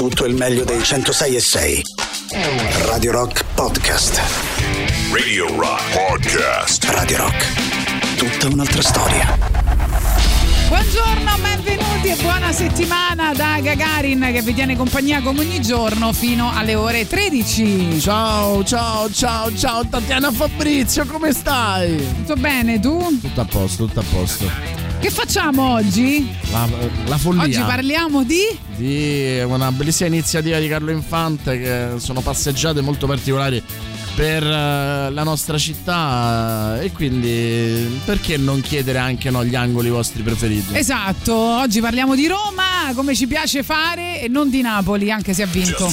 tutto il meglio dei 106 e 6. Radio Rock Podcast. Radio Rock Podcast. Radio Rock. Tutta un'altra storia. Buongiorno, benvenuti e buona settimana da Gagarin che vi tiene compagnia come ogni giorno fino alle ore 13. Ciao, ciao, ciao, ciao Tatiana Fabrizio, come stai? Tutto bene tu? Tutto a posto, tutto a posto. Che facciamo oggi? La, la follia. Oggi parliamo di di una bellissima iniziativa di Carlo Infante che sono passeggiate molto particolari per eh, la nostra città e quindi perché non chiedere anche no, gli angoli vostri preferiti? Esatto, oggi parliamo di Roma, come ci piace fare e non di Napoli, anche se ha vinto.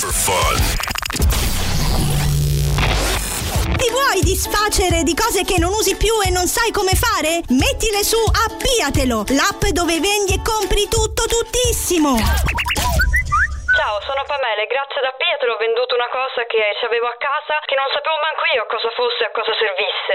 Vuoi disfacere di cose che non usi più e non sai come fare? Mettile su Appiatelo, l'app dove vendi e compri tutto tuttissimo. Ciao, sono Pamela e grazie ad Pietro ho venduto una cosa che avevo a casa che non sapevo manco io cosa fosse e a cosa servisse.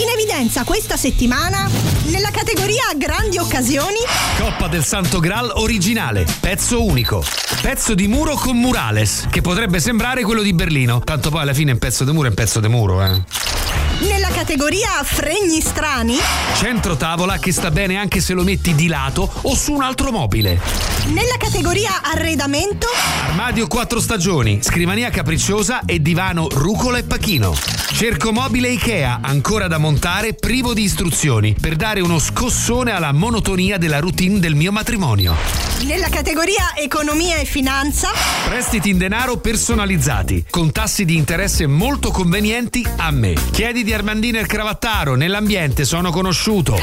In evidenza questa settimana nella categoria grandi occasioni Coppa del Santo Graal originale, pezzo unico. Pezzo di muro con murales, che potrebbe sembrare quello di Berlino. Tanto poi alla fine un pezzo di muro è un pezzo di muro, eh. Nella categoria fregni strani Centro tavola che sta bene anche se lo metti di lato o su un altro mobile. nella categoria arredamento Armadio quattro stagioni, scrivania capricciosa e divano rucola e pachino. Cerco mobile Ikea, ancora da montare, privo di istruzioni, per dare uno scossone alla monotonia della routine del mio matrimonio. nella categoria economia e finanza Prestiti in denaro personalizzati, con tassi di interesse molto convenienti a me. Chiedi di Armandino il Cravattaro, nell'ambiente sono conosciuto.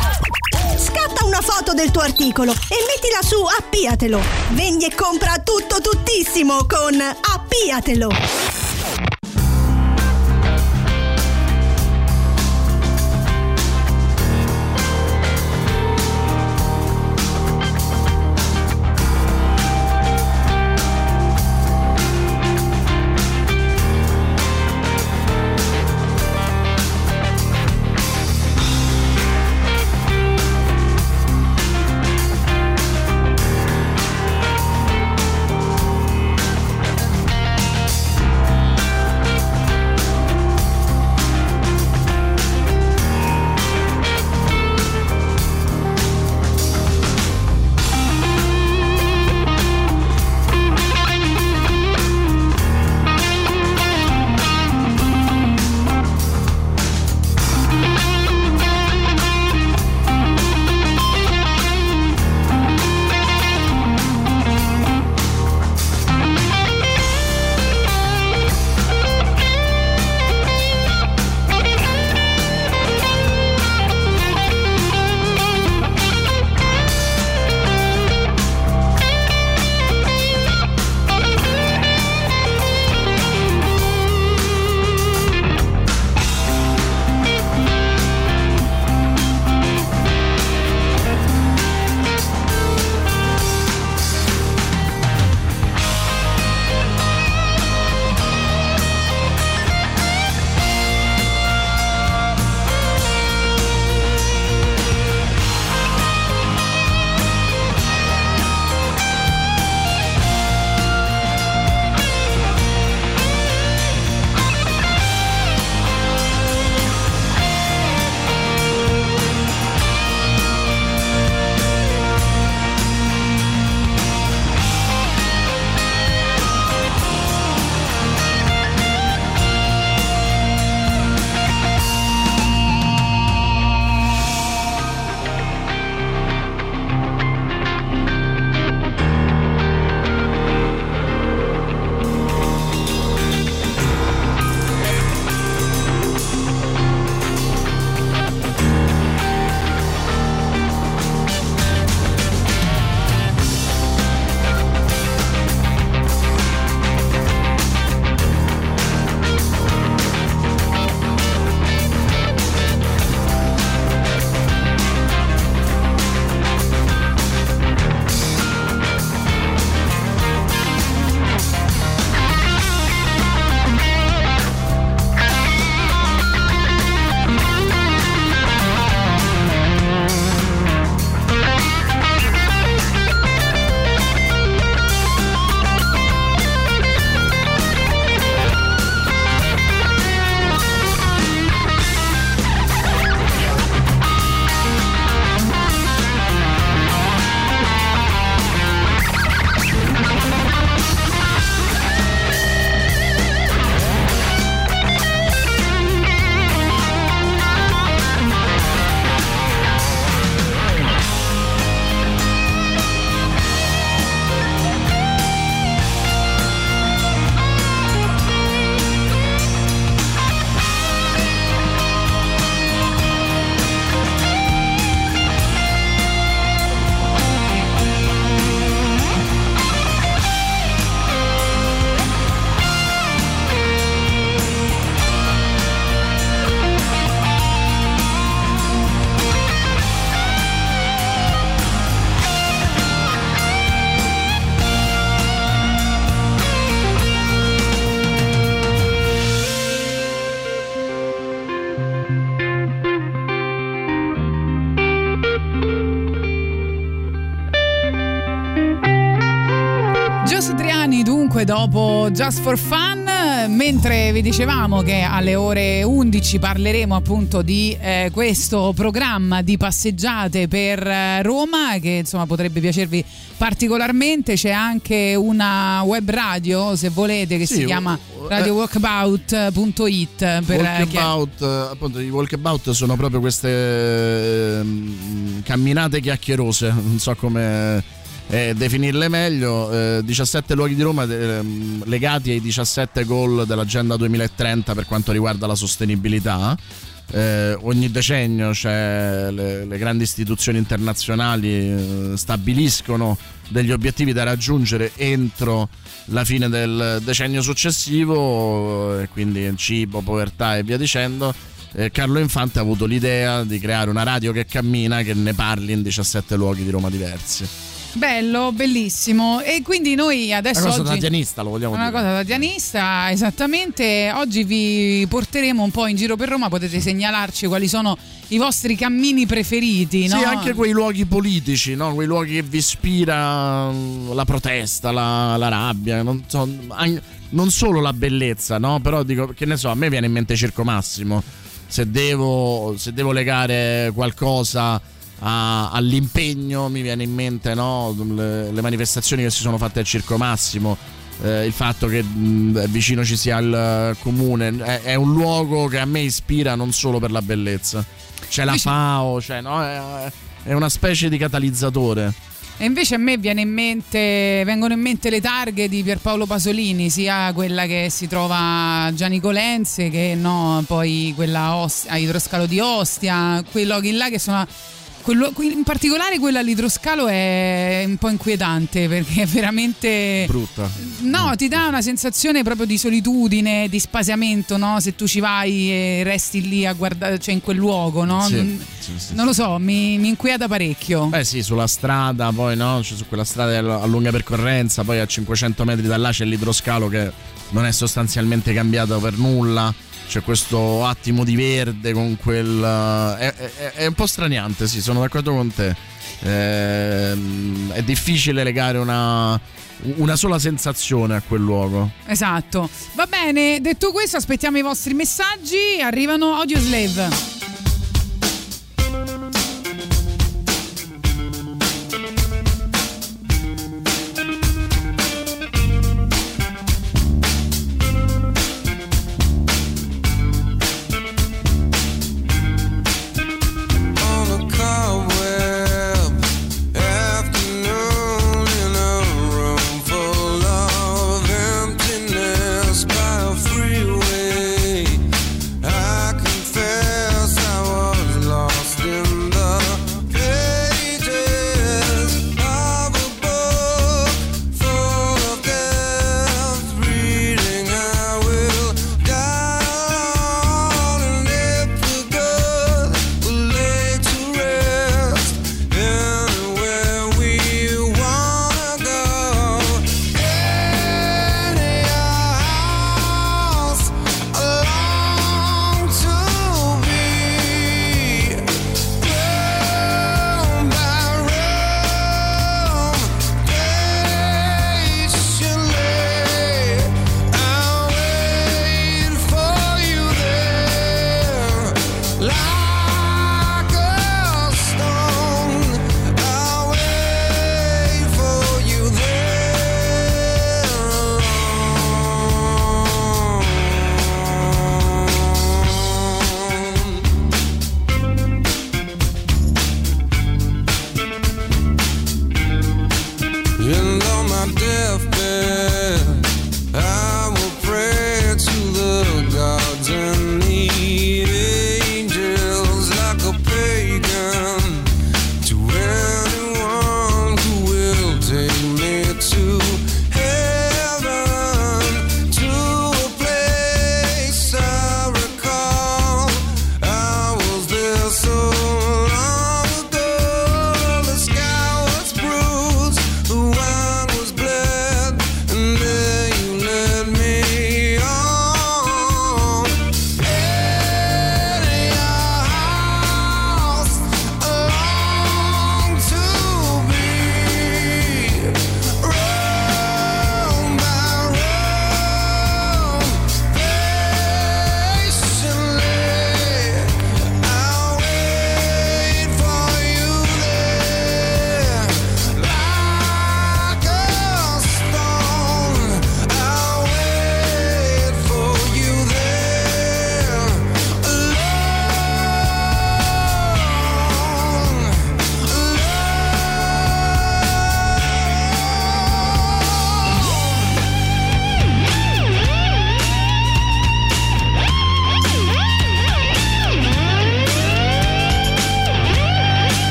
scatta una foto del tuo articolo e mettila su Appiatelo. Vendi e compra tutto tuttissimo con Appiatelo. Just for Fun, mentre vi dicevamo che alle ore 11 parleremo appunto di eh, questo programma di passeggiate per eh, Roma che insomma potrebbe piacervi particolarmente, c'è anche una web radio se volete che Sì, si chiama eh, radiowalkabout.it per eh, chi- Walkabout, eh, appunto, i walkabout sono proprio queste ehm, camminate chiacchierose, non so come eh, definirle meglio. eh, 17 luoghi di Roma ehm, legati ai 17 goal dell'agenda 2030 per quanto riguarda la sostenibilità. Eh, ogni decennio c'è le, le grandi istituzioni internazionali eh, stabiliscono degli obiettivi da raggiungere entro la fine del decennio successivo, e quindi cibo, povertà e via dicendo. Eh, Carlo Infante ha avuto l'idea di creare una radio che cammina che ne parli in 17 luoghi di Roma diversi. Bello, bellissimo. E quindi noi adesso Una cosa oggi tatianista, lo vogliamo Una dire. cosa tatianista, esattamente. Oggi vi porteremo un po' in giro per Roma, potete segnalarci quali sono i vostri cammini preferiti, no? Sì, anche quei luoghi politici, no? quei luoghi che vi ispira mm, la protesta, la, la rabbia, non, so, non solo la bellezza, no? però dico, che ne so, a me viene in mente Circo Massimo, se devo, se devo legare qualcosa a- all'impegno mi viene in mente no? le, le manifestazioni che si sono fatte al Circo Massimo. eh, il fatto che mh, vicino ci sia il comune è, è un luogo che a me ispira non solo per la bellezza c'è la FAO, cioè, no? è, è una specie di catalizzatore. E invece a me viene in mente, vengono in mente le targhe di Pierpaolo Pasolini, sia quella che si trova a Gianicolense che no, poi quella a Idroscalo di Ostia, quei luoghi là che sono... quello- in particolare quella all'idroscalo è un po' inquietante perché è veramente... Brutta. No, ti dà una sensazione proprio di solitudine, di spaziamento, no? Se tu ci vai e resti lì a guardare, cioè in quel luogo, no? Sì, non, sì, sì, non lo so, mi, mi inquieta parecchio. Beh sì, sulla strada, poi no, cioè, su quella strada a lunga percorrenza, poi a 500 metri da là c'è l'idroscalo che non è sostanzialmente cambiato per nulla. C'è questo attimo di verde con quel... È, è- è un po' straniante, sì, sono d'accordo con te. Ehm, è difficile legare una, una sola sensazione a quel luogo. Esatto. Va bene, detto questo, aspettiamo i vostri messaggi. Arrivano Audio Slave.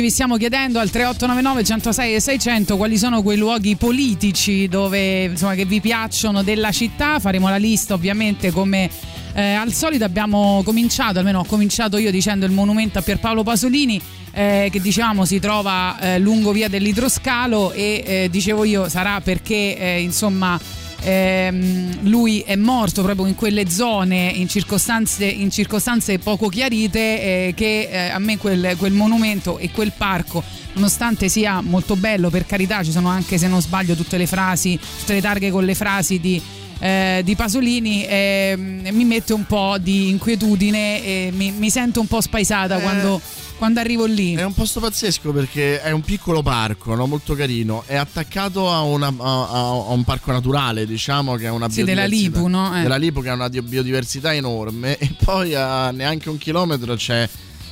Oggi vi stiamo chiedendo al 3899 106 e 600 quali sono quei luoghi politici dove, insomma, che vi piacciono della città. Faremo la lista, ovviamente, come eh, al solito abbiamo cominciato, almeno ho cominciato io dicendo il monumento a Pierpaolo Pasolini. eh, che dicevamo si trova eh, lungo via dell'idroscalo e eh, dicevo io sarà perché eh, insomma ehm, lui è morto proprio in quelle zone in circostanze, in circostanze poco chiarite eh, che eh, a me quel, quel monumento e quel parco nonostante sia molto bello per carità ci sono anche se non sbaglio tutte le frasi tutte le targhe con le frasi di eh, di Pasolini ehm, mi mette un po' di inquietudine e mi, mi sento un po' spaesata Eh. quando, quando arrivo lì. È un posto pazzesco perché è un piccolo parco, no? molto carino. È attaccato a, una- a- a- un parco naturale, diciamo, che è una Sì, della biodiversità- Lipu, no? Eh. Della Lipu, che ha una di- biodiversità enorme. E poi a neanche un chilometro c'è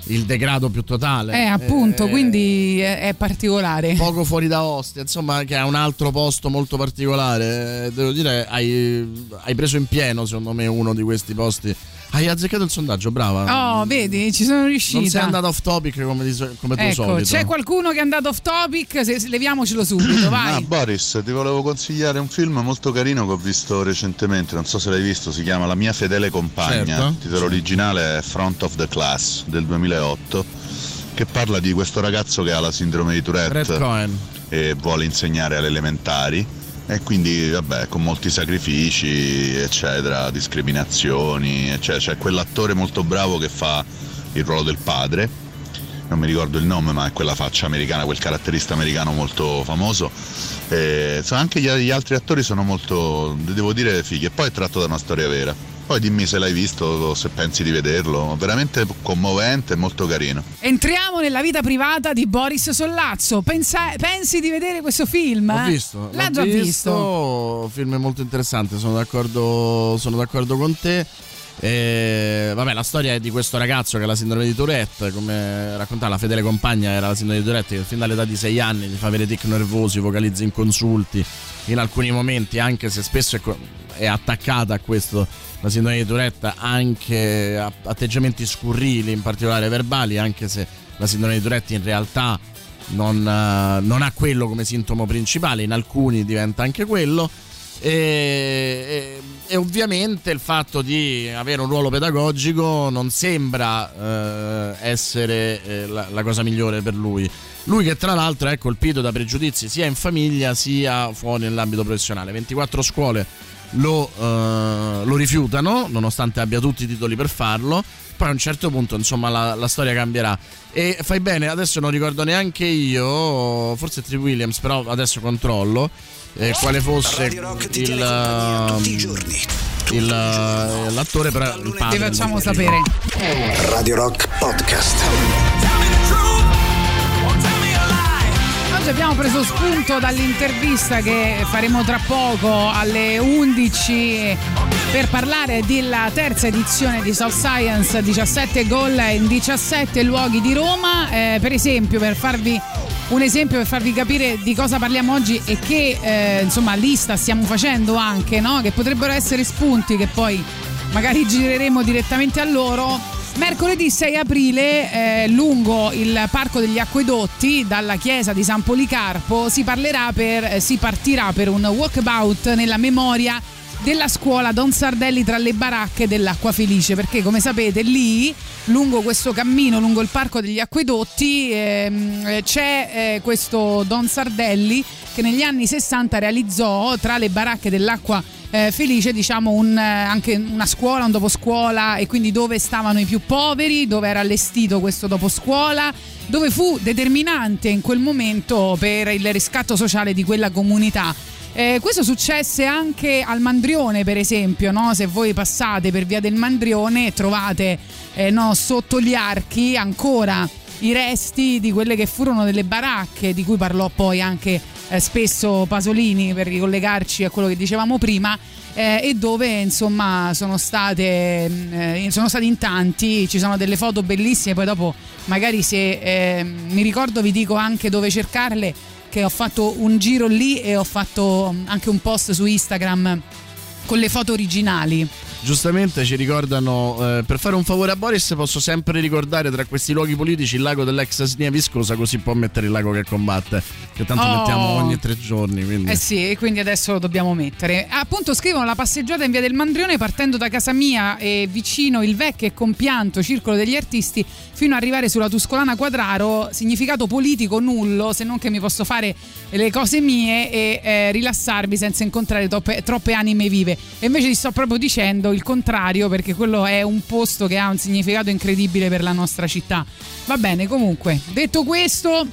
il degrado più totale. Eh, appunto, Eh, quindi è, è particolare. Poco fuori da Ostia, insomma, che è un altro posto molto particolare. Eh, Devo dire, hai, hai preso in pieno, secondo me, uno di questi posti. Hai azzeccato il sondaggio, brava. Oh, vedi, ci sono riuscita. Non sei andata off topic come, di so- come Ecco, solito. c'è qualcuno che è andato off topic, se, se- leviamocelo subito, Ah, vai. Boris, ti volevo consigliare un film molto carino che ho visto recentemente, non so se l'hai visto, si chiama La mia fedele compagna. Certo. Il titolo originale è Front of the Class del 2008, che parla di questo ragazzo che ha la sindrome di Red Tourette Cohen. e vuole insegnare alle elementari e quindi vabbè con molti sacrifici eccetera discriminazioni eccetera. C'è quell'attore molto bravo che fa il ruolo del padre. Non mi ricordo il nome ma è quella faccia americana quel caratterista americano molto famoso. E, anche gli altri attori sono molto devo dire fighi. E poi è tratto da una storia vera poi dimmi se l'hai visto o se pensi di vederlo veramente commovente e molto carino Entriamo nella vita privata di Boris Sollazzo. Pensa- pensi di vedere questo film? L'ho visto, L'ha già visto. Film molto interessante, sono d'accordo, sono d'accordo con te. E, vabbè, la storia è di questo ragazzo che ha la sindrome di Tourette, come raccontava la fedele compagna era la sindrome di Tourette che fin dall'età di 6 anni gli fa avere tic nervosi, vocalizza inconsulti in alcuni momenti, anche se spesso è, è attaccata a questo la sindrome di Tourette anche atteggiamenti scurrili, in particolare verbali, anche se la sindrome di Tourette in realtà non, eh, non ha quello come sintomo principale, in alcuni diventa anche quello. E, e- e ovviamente il fatto di avere un ruolo pedagogico non sembra eh, essere eh, la, la cosa migliore per lui. Lui che tra l'altro è colpito da pregiudizi sia in famiglia sia fuori nell'ambito professionale. 24 scuole lo, eh, lo rifiutano, nonostante abbia tutti i titoli per farlo. Poi a un certo punto, insomma, la, la storia cambierà. E fai bene, adesso non ricordo neanche io, forse Tri Williams, però adesso controllo eh, quale fosse Radio Rock ti il, giorni. il, eh, l'attore, però il Ti padre. facciamo del- sapere. Radio Rock Podcast. Oggi abbiamo preso spunto dall'intervista che faremo tra poco alle 11 per parlare della terza edizione di South Science 17 gol in 17 luoghi di Roma. Eh, per esempio, per farvi un esempio per farvi capire di cosa parliamo oggi e che eh, insomma lista stiamo facendo anche, no? che potrebbero essere spunti che poi magari gireremo direttamente a loro. Mercoledì 6 aprile, eh, lungo il Parco degli Acquedotti, dalla chiesa di San Policarpo, si, parlerà per, eh, si partirà per un walkabout nella memoria della scuola Don Sardelli tra le baracche dell'Acqua Felice, perché come sapete lì, lungo questo cammino, lungo il Parco degli Acquedotti, ehm, eh, c'è eh, questo Don Sardelli che negli anni 60 realizzò tra le baracche dell'Acqua eh, Felice diciamo un, eh, anche una scuola, un doposcuola e quindi dove stavano i più poveri, dove era allestito questo doposcuola, dove fu determinante in quel momento per il riscatto sociale di quella comunità. Eh, questo successe anche al Mandrione, per esempio, no? se voi passate per via del Mandrione trovate eh, no, sotto gli archi ancora i resti di quelle che furono delle baracche di cui parlò poi anche eh, spesso Pasolini per ricollegarci a quello che dicevamo prima eh, e dove insomma sono state mh, eh, sono stati in tanti ci sono delle foto bellissime poi dopo magari se eh, mi ricordo vi dico anche dove cercarle che ho fatto un giro lì e ho fatto anche un post su Instagram con le foto originali giustamente ci ricordano, eh, per fare un favore a Boris posso sempre ricordare tra questi luoghi politici il lago dell'ex Snia Viscosa, così può mettere il lago che combatte, che tanto Oh. mettiamo ogni tre giorni. Quindi. Eh sì, e quindi adesso lo dobbiamo mettere. Appunto scrivono la passeggiata in via del Mandrione partendo da casa mia e vicino il vecchio e compianto Circolo degli Artisti fino ad arrivare sulla Tuscolana Quadraro, significato politico nullo, se non che mi posso fare le cose mie e eh, rilassarmi senza incontrare troppe, troppe anime vive. E invece ti sto proprio dicendo il contrario perché quello è un posto che ha un significato incredibile per la nostra città. Va bene, comunque, detto questo,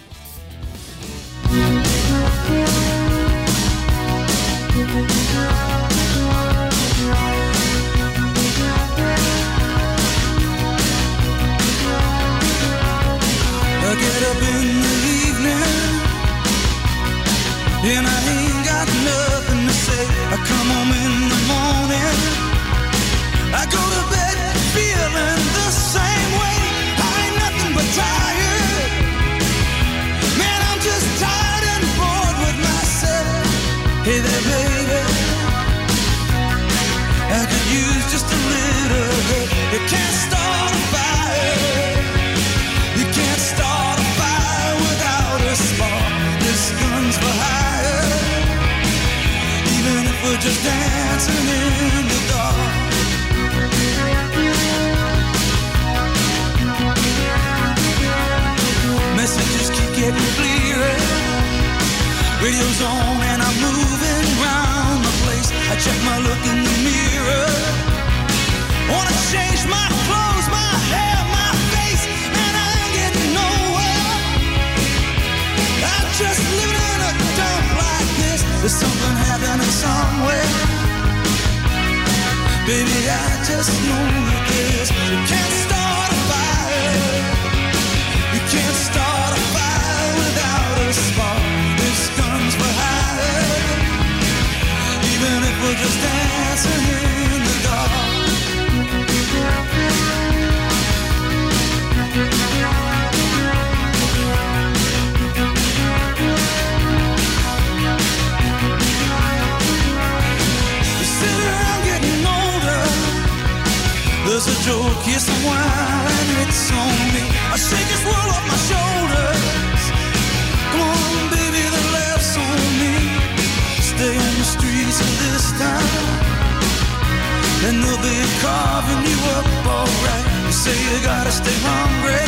Hey there, baby. I could use just a little help. You can't start a fire. You can't start a fire without a spark. This gun's for hire. Even if we're just dancing in the dark. Messages keep getting clearer. Radio's on and I'm check my look in the mirror. Wanna change my clothes, my hair, my face, and I ain't getting nowhere. I'm just living in a dump like this. There's something happening somewhere. Baby, I just know that this. You can't start There's a joke here somewhere, and it's on me. I shake this world off my shoulders. And they'll be carving you up alright. You say you gotta stay hungry.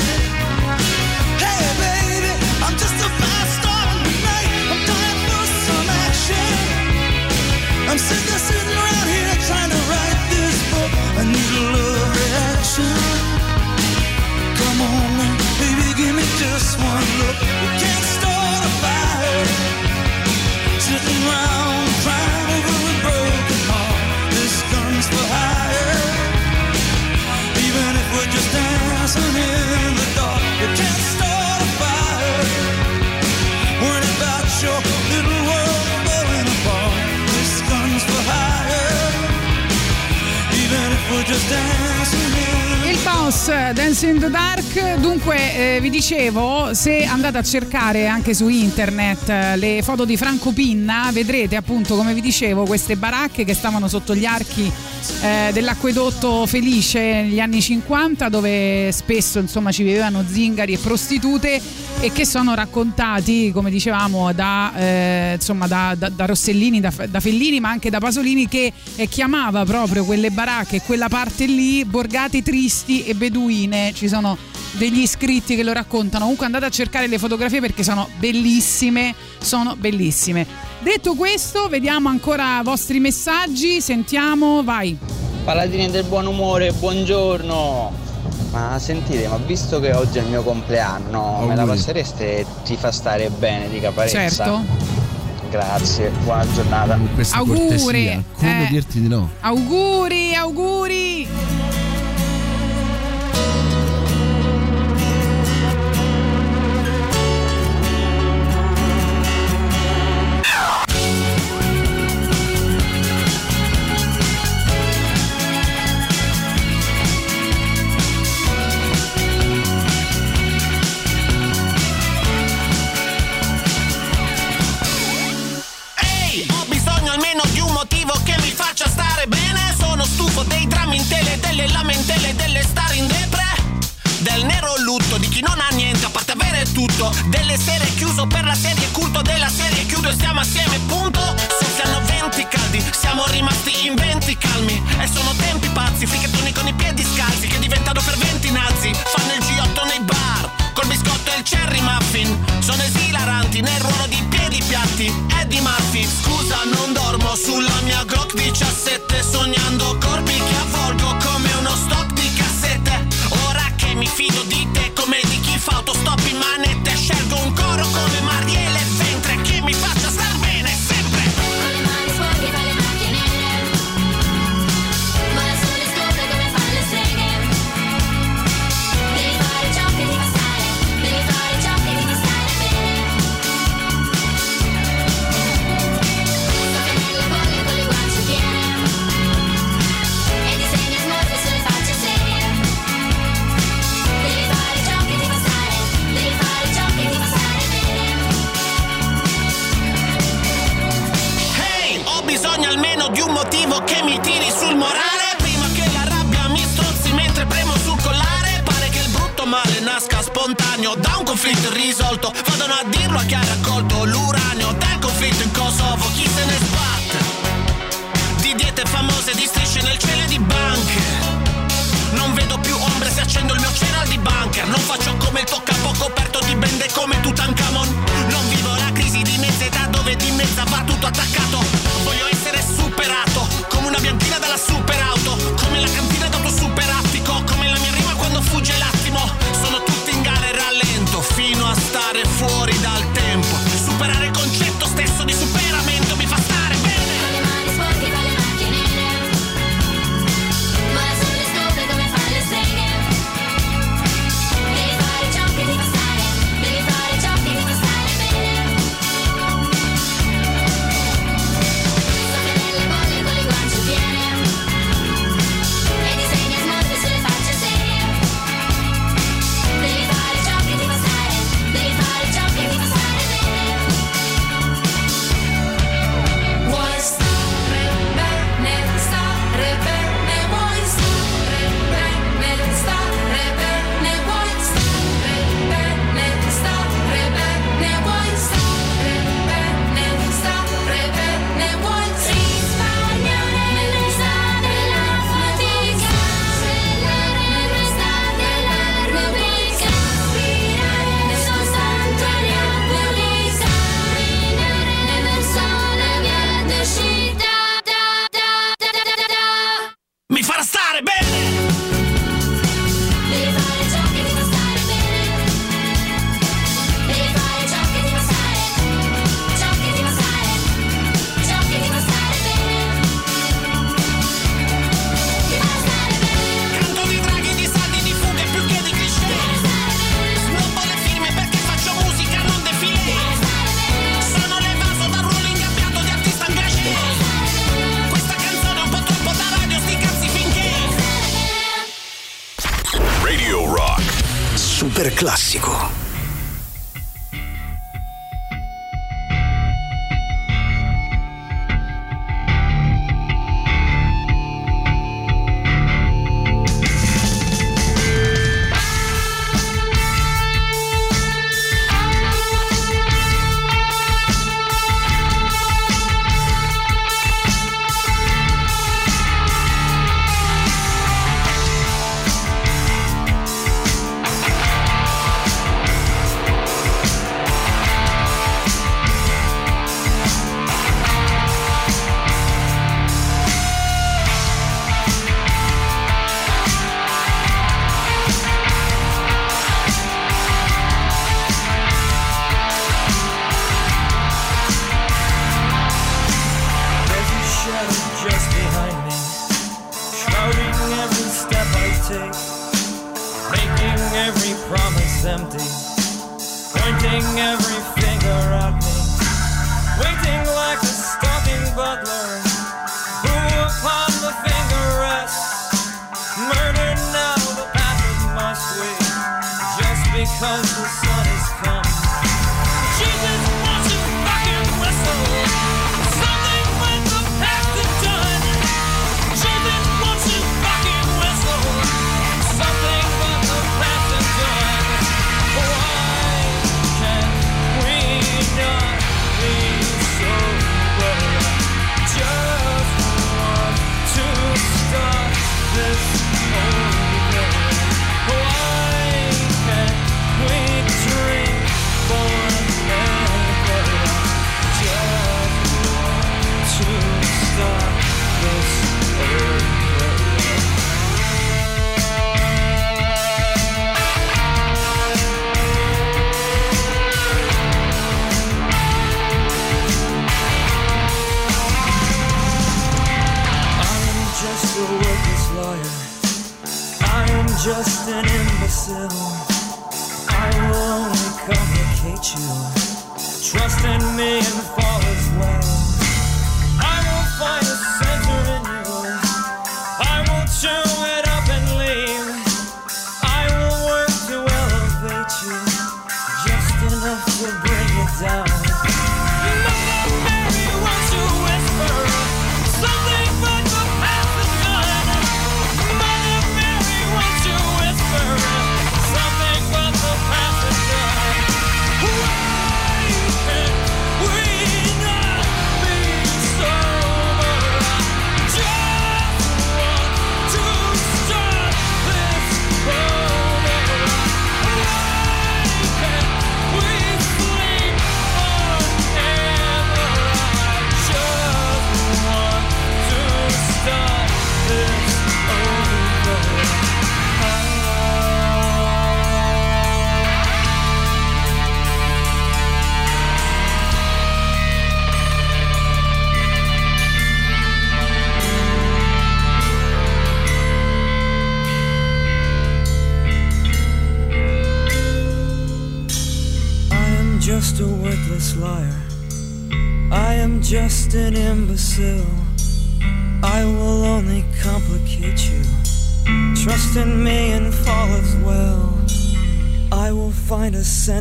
Hey, baby, I'm just a about starting tonight. I'm dying for some action. I'm sitting there, sitting around here trying to vi dicevo, se andate a cercare anche su internet eh, le foto di Franco Pinna, vedrete appunto come vi dicevo queste baracche che stavano sotto gli archi eh, dell'acquedotto Felice negli anni 50 dove spesso insomma ci vivevano zingari e prostitute e che sono raccontati come dicevamo da, eh, insomma, da, da- da Rossellini, da, da Fellini ma anche da Pasolini che eh, chiamava proprio quelle baracche, quella parte lì borgate tristi e beduine, ci sono degli scritti che lo raccontano. Comunque andate a cercare le fotografie perché sono bellissime, sono bellissime. Detto questo, vediamo ancora i vostri messaggi, sentiamo, vai. Paladini del buon umore, buongiorno. Ma sentite, ma visto che oggi è il mio compleanno, me la Auguri. passereste ti fa stare bene di caparezza? Certo. Grazie, buona giornata. Questa Auguri, cortesia, come eh. dirti di no? Auguri, auguri. Delle lamentele, delle star in depre. Del nero lutto di chi non ha niente a parte avere tutto. Delle sere chiuso per la serie culto della serie chiudo e stiamo assieme punto. Soffiano venti caldi siamo rimasti in venti calmi. E sono tempi pazzi fricchettoni con i piedi scalzi Che diventano per venti nazi. Fanno il G8 nei bar Col biscotto e il cherry muffin. Sono esilaranti nel ruolo di piedi piatti Eddie Murphy Scusa non dormo sulla mia Glock 17 Sognando corpi che avvolgo uno stock di cassette. Ora che mi fido di te come di chi fa autostop in manette. Scelgo un coro come Marielle motivo che mi tiri sul morale. Prima che la rabbia mi strozzi mentre premo sul collare. Pare che il brutto male nasca spontaneo Da un conflitto irrisolto. Vadano a dirlo a chi ha raccolto l'uranio. Del conflitto in Kosovo, chi se ne sbatte? Di diete famose, di strisce nel cielo e di banche. Non vedo più ombre se accendo il mio cereal di bunker Non faccio come il tuo capo coperto di bende come Tutankhamon. Non vivo la crisi di mezza età dove di mezza va tutto attaccato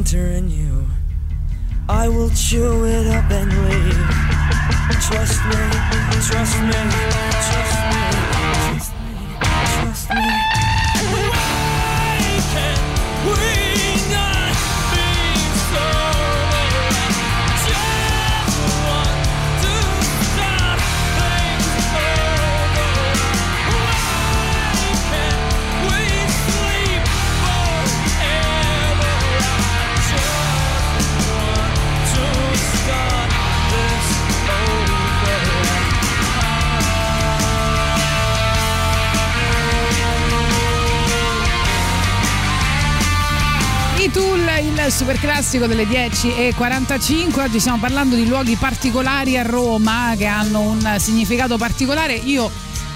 a center in you. I will chew it up and leave. Trust me, trust me, trust me, il super classico delle 10.45. Oggi stiamo parlando di luoghi particolari a Roma che hanno un significato particolare. Io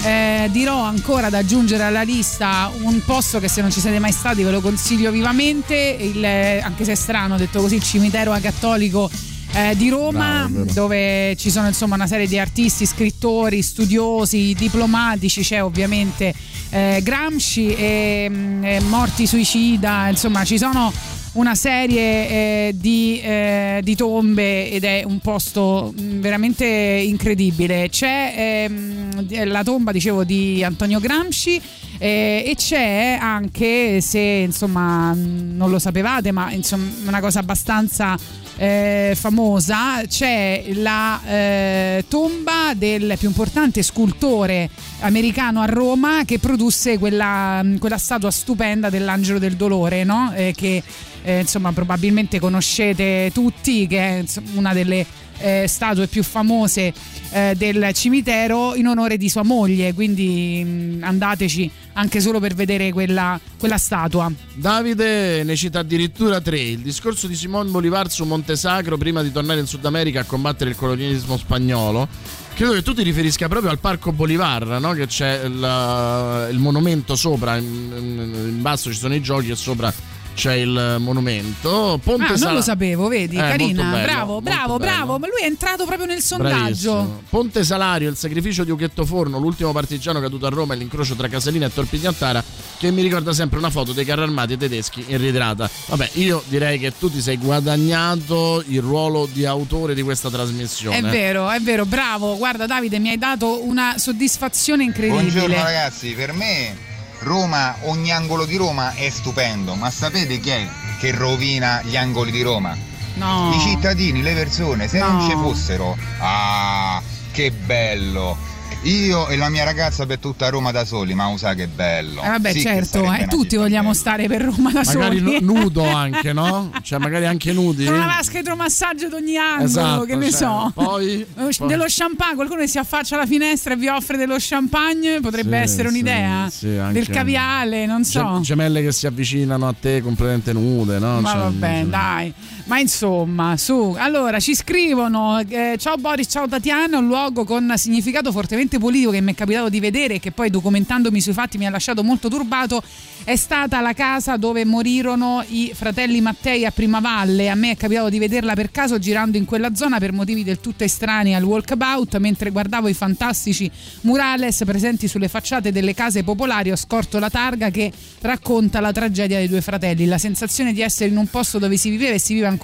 eh, dirò ancora da aggiungere alla lista un posto che se non ci siete mai stati ve lo consiglio vivamente, il, eh, anche se è strano detto così, il cimitero cattolico eh, di Roma, Bravo, dove ci sono insomma una serie di artisti, scrittori, studiosi, diplomatici, c'è ovviamente eh, Gramsci e, mm, e Morti Suicida, insomma ci sono una serie eh, di, eh, di tombe ed è un posto mm, veramente incredibile. C'è ehm, la tomba, dicevo, di Antonio Gramsci eh, e c'è anche, se insomma mm, non lo sapevate, ma insomma una cosa abbastanza eh, famosa, c'è la eh, tomba del più importante scultore americano a Roma che produsse quella, quella statua stupenda dell'angelo del dolore, no? Eh, che eh, insomma probabilmente conoscete tutti, che è insomma, una delle eh, statue più famose eh, del cimitero in onore di sua moglie, quindi mh, andateci anche solo per vedere quella, quella statua. Davide ne cita addirittura tre. Il discorso di Simon Bolivar su Monte Sacro prima di tornare in Sud America a combattere il colonialismo spagnolo. Credo che tu ti riferisca proprio al Parco Bolivar, no? che c'è il, il monumento sopra, in, in basso ci sono i giochi e sopra c'è il monumento. Ponte ah, non Sala- lo sapevo, vedi, Eh, carina, bello, bravo, bravo, bravo, ma lui è entrato proprio nel sondaggio. Bravissimo. Ponte Salario, il sacrificio di Uchetto Forno, l'ultimo partigiano caduto a Roma e l'incrocio tra Casalina e Torpignantara, che mi ricorda sempre una foto dei carri armati tedeschi in ritirata. Vabbè, io direi che tu ti sei guadagnato il ruolo di autore di questa trasmissione. È vero, è vero, bravo. Guarda Davide, mi hai dato una soddisfazione incredibile. Buongiorno ragazzi, per me Roma, ogni angolo di Roma è stupendo, ma sapete chi è che rovina gli angoli di Roma? No. I cittadini, le persone, se No. non ci fossero, ah, che bello! Io e la mia ragazza per tutta Roma da soli, ma usa che bello. Eh, vabbè, Sì certo, eh, tutti vogliamo stare per Roma da Magari soli. nu- nudo anche, no? Cioè, magari anche nudi. Con una vasca idromassaggio ad ogni angolo, Esatto, che ne cioè, so. poi- poi- Dello champagne, qualcuno che si affaccia alla finestra e vi offre dello champagne, potrebbe Sì, essere un'idea. sì, anche- Del caviale, non so. Gem- gemelle che si avvicinano a te completamente nude, no? Ma Cioè, vabbè, cioè- dai. Ma insomma, su. Allora, ci scrivono: eh, Ciao Boris, ciao Tatiana. Un luogo con significato fortemente politico che mi è capitato di vedere e che poi, documentandomi sui fatti, mi ha lasciato molto turbato. È stata la casa dove morirono i fratelli Mattei a Primavalle. A me è capitato di vederla per caso girando in quella zona per motivi del tutto estranei al walkabout. Mentre guardavo i fantastici murales presenti sulle facciate delle case popolari, ho scorto la targa che racconta la tragedia dei due fratelli. La sensazione di essere in un posto dove si viveva e si vive ancora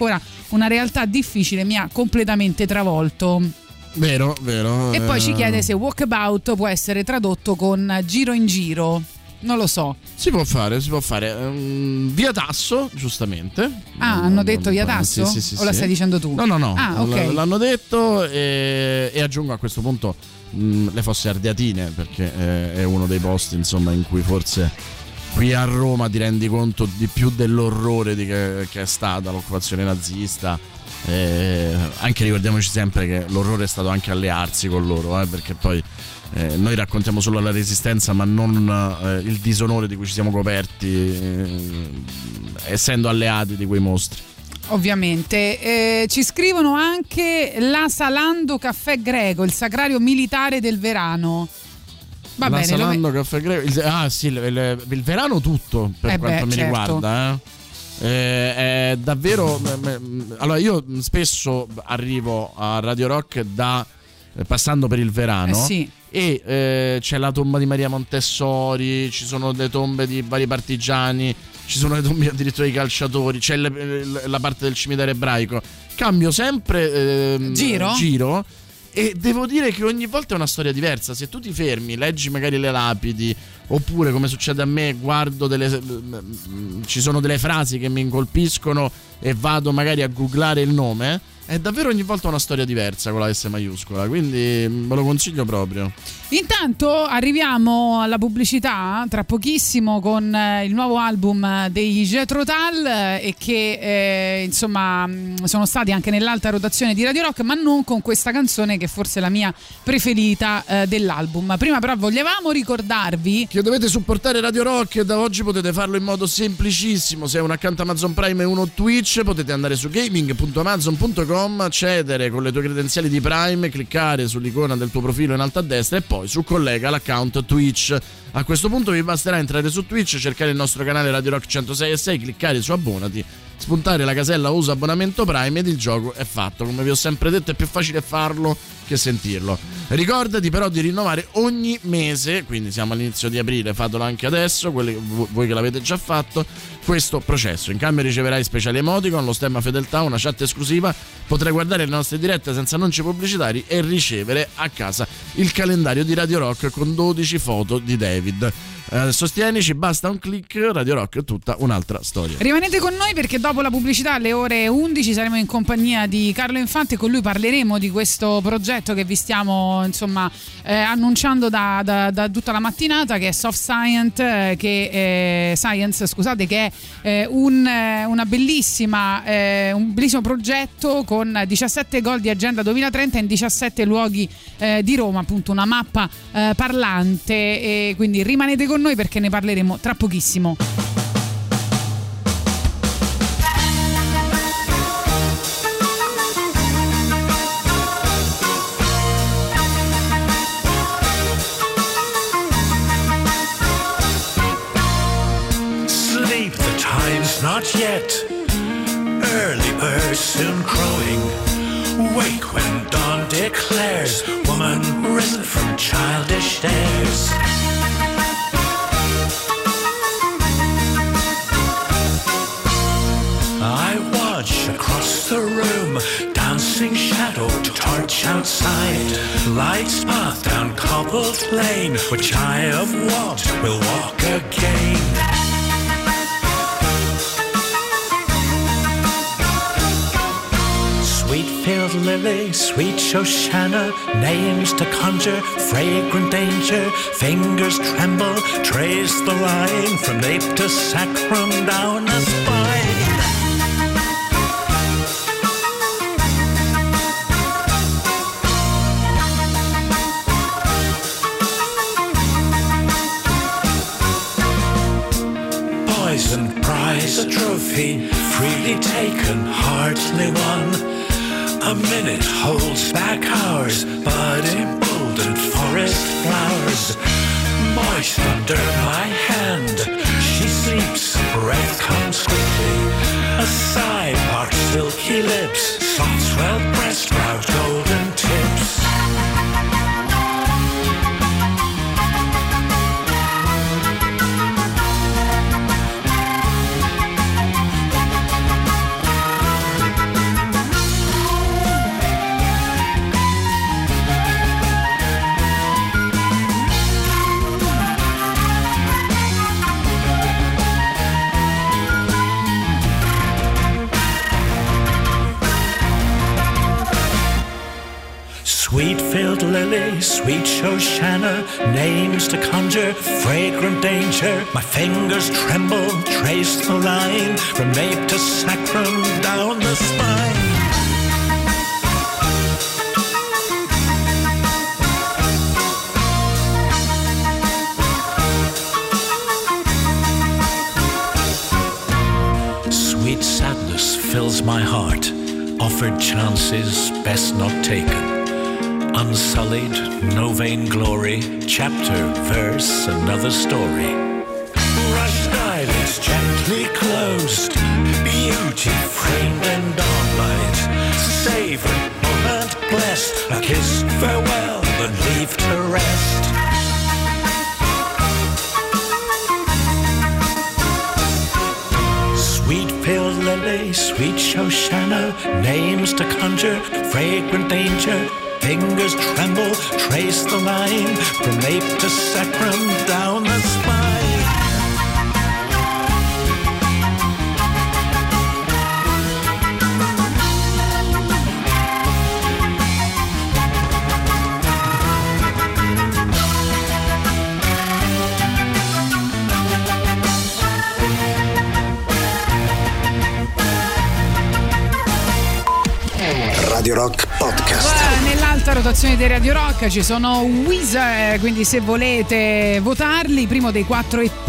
una realtà difficile mi ha completamente travolto. Vero, vero. E poi ci eh, chiede se walkabout può essere tradotto con giro in giro. Non lo so. Si può fare, si può fare. Ehm, via Tasso, giustamente. Ah, hanno detto via Tasso? Sì, sì, sì, o la stai dicendo tu? No, no, no. Ah, ok. L- L'hanno detto e, e aggiungo a questo punto mh, le fosse ardeatine perché eh, è uno dei posti insomma in cui forse qui a Roma ti rendi conto di più dell'orrore di che, che è stata l'occupazione nazista. Eh, anche ricordiamoci sempre che l'orrore è stato anche allearsi con loro, eh, perché poi eh, noi raccontiamo solo la resistenza, ma non eh, il disonore di cui ci siamo coperti, eh, essendo alleati di quei mostri. Ovviamente. Eh, ci scrivono anche la Salando Caffè Greco, il sacrario militare del Verano. Va la bene, Salando Caffè Greco. il- ah, sì, il, il- il verano tutto per Eh quanto beh, mi certo. riguarda. eh. Eh, è davvero. allora, io spesso arrivo a Radio Rock da eh, passando per il verano. Eh sì. E eh, c'è la tomba di Maria Montessori, ci sono le tombe di vari partigiani, ci sono le tombe addirittura di calciatori, c'è le- le- la parte del cimitero ebraico. Cambio sempre ehm, Giro? giro e devo dire che ogni volta è una storia diversa. Se tu ti fermi, leggi magari le lapidi, oppure come succede a me, guardo delle. mm, ci sono delle frasi che mi colpiscono e vado magari a googlare il nome. È davvero ogni volta una storia diversa con la S maiuscola. Quindi mm, ve lo consiglio proprio. Intanto arriviamo alla pubblicità tra pochissimo con eh, il nuovo album dei Jetro Tal eh, e che eh, insomma mh, sono stati anche nell'alta rotazione di Radio Rock ma non con questa canzone che forse è la mia preferita eh, dell'album. Prima però volevamo ricordarvi Che dovete supportare Radio Rock e da oggi potete farlo in modo semplicissimo. Se è un account Amazon Prime e uno Twitch, potete andare su gaming.amazon.com, accedere con le tue credenziali di Prime, cliccare sull'icona del tuo profilo in alto a destra e poi su collega l'account Twitch. A questo punto vi basterà entrare su Twitch, cercare il nostro canale Radio Rock 106 e 6, cliccare su abbonati, spuntare la casella usa abbonamento Prime ed il gioco è fatto. Come vi ho sempre detto è più facile farlo che sentirlo. Ricordati però di rinnovare ogni mese, quindi siamo all'inizio di aprile, fatelo anche adesso, voi che l'avete già fatto, questo processo. In cambio riceverai speciali emoticon, lo stemma fedeltà, una chat esclusiva, potrai guardare le nostre dirette senza annunci pubblicitari e ricevere a casa il calendario di Radio Rock con 12 foto di David. Eh, sostienici, basta un click, Radio Rock è tutta un'altra storia. Rimanete con noi perché dopo la pubblicità alle ore 11 saremo in compagnia di Carlo Infante con lui parleremo di questo progetto che vi stiamo insomma eh, annunciando da, da- da tutta la mattinata che è Soft Science, eh, che, eh, Science scusate, che è eh, un, eh, eh, un bellissimo progetto con 17 gol di agenda 2030 in 17 luoghi eh, di Roma, appunto una mappa eh, parlante quindi rimanete con noi perché ne parleremo tra pochissimo. Not yet. Early birds soon crowing. Wake when dawn declares, woman risen from childish days. I watch across the room, dancing shadow torch outside. Lights path down cobbled lane, which I have walked, will walk again. Sweet-filled lily, sweet Shoshana, names to conjure, fragrant danger, fingers tremble, trace the line from nape to sacrum down the spine. Poison prize a trophy, freely taken, hardly won. A minute holds back hours, but emboldened forest flowers. Moist under my hand, she sleeps, breath comes quickly. A sigh parts silky lips, soft swelled breast route golden lily, sweet Shoshana, names to conjure, fragrant danger. My fingers tremble, trace the line from nape to sacrum down the spine. Sweet sadness fills my heart, offered chances best not taken. Unsullied, no vain glory, chapter, verse, another story. Rushed eyelids gently closed, beauty framed and dawnlight. Savor moment blessed, a kiss, farewell, and leave to rest. Sweet filled lily, sweet Shoshana, names to conjure, fragrant danger. Fingers tremble, trace the line from nape to sacrum down the spine. Radio Rock. Nell'alta rotazione di Radio Rock ci sono Weezer, quindi se volete votarli, primo dei quattro EP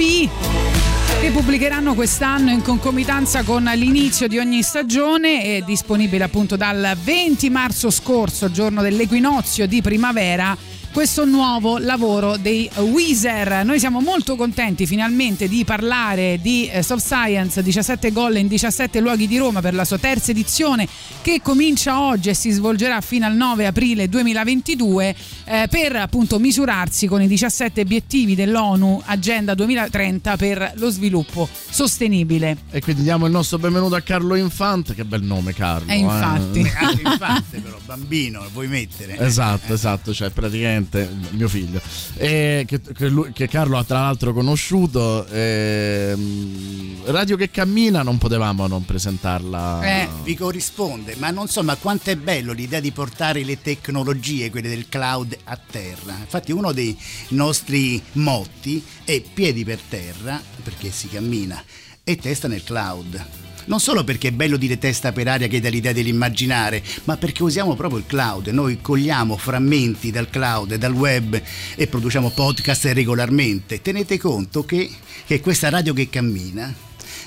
che pubblicheranno quest'anno in concomitanza con l'inizio di ogni stagione è disponibile appunto dal 20 marzo scorso, giorno dell'equinozio di primavera questo nuovo lavoro dei Weezer. Noi siamo molto contenti finalmente di parlare di eh, Soft Science 17 gol in 17 luoghi di Roma per la sua terza edizione che comincia oggi e si svolgerà fino al 9 aprile 2022 eh, per appunto misurarsi con i 17 obiettivi dell'ONU Agenda 2030 per lo sviluppo sostenibile. E quindi diamo il nostro benvenuto a Carlo Infante, che bel nome Carlo. Eh, infatti. eh. Infante però, bambino, lo puoi mettere. Esatto, esatto, cioè praticamente mio figlio. E che, che lui- che Carlo ha tra l'altro conosciuto. ehm, Radio che cammina non potevamo non presentarla. Eh, vi corrisponde, ma non so, ma quanto è bello l'idea di portare le tecnologie, quelle del cloud, a terra. Infatti uno dei nostri motti è piedi per terra, perché si cammina, e testa nel cloud. Non solo perché è bello dire testa per aria che dà l'idea dell'immaginare, ma perché usiamo proprio il cloud. Noi cogliamo frammenti dal cloud dal web e produciamo podcast regolarmente. Tenete conto che, che questa radio che cammina,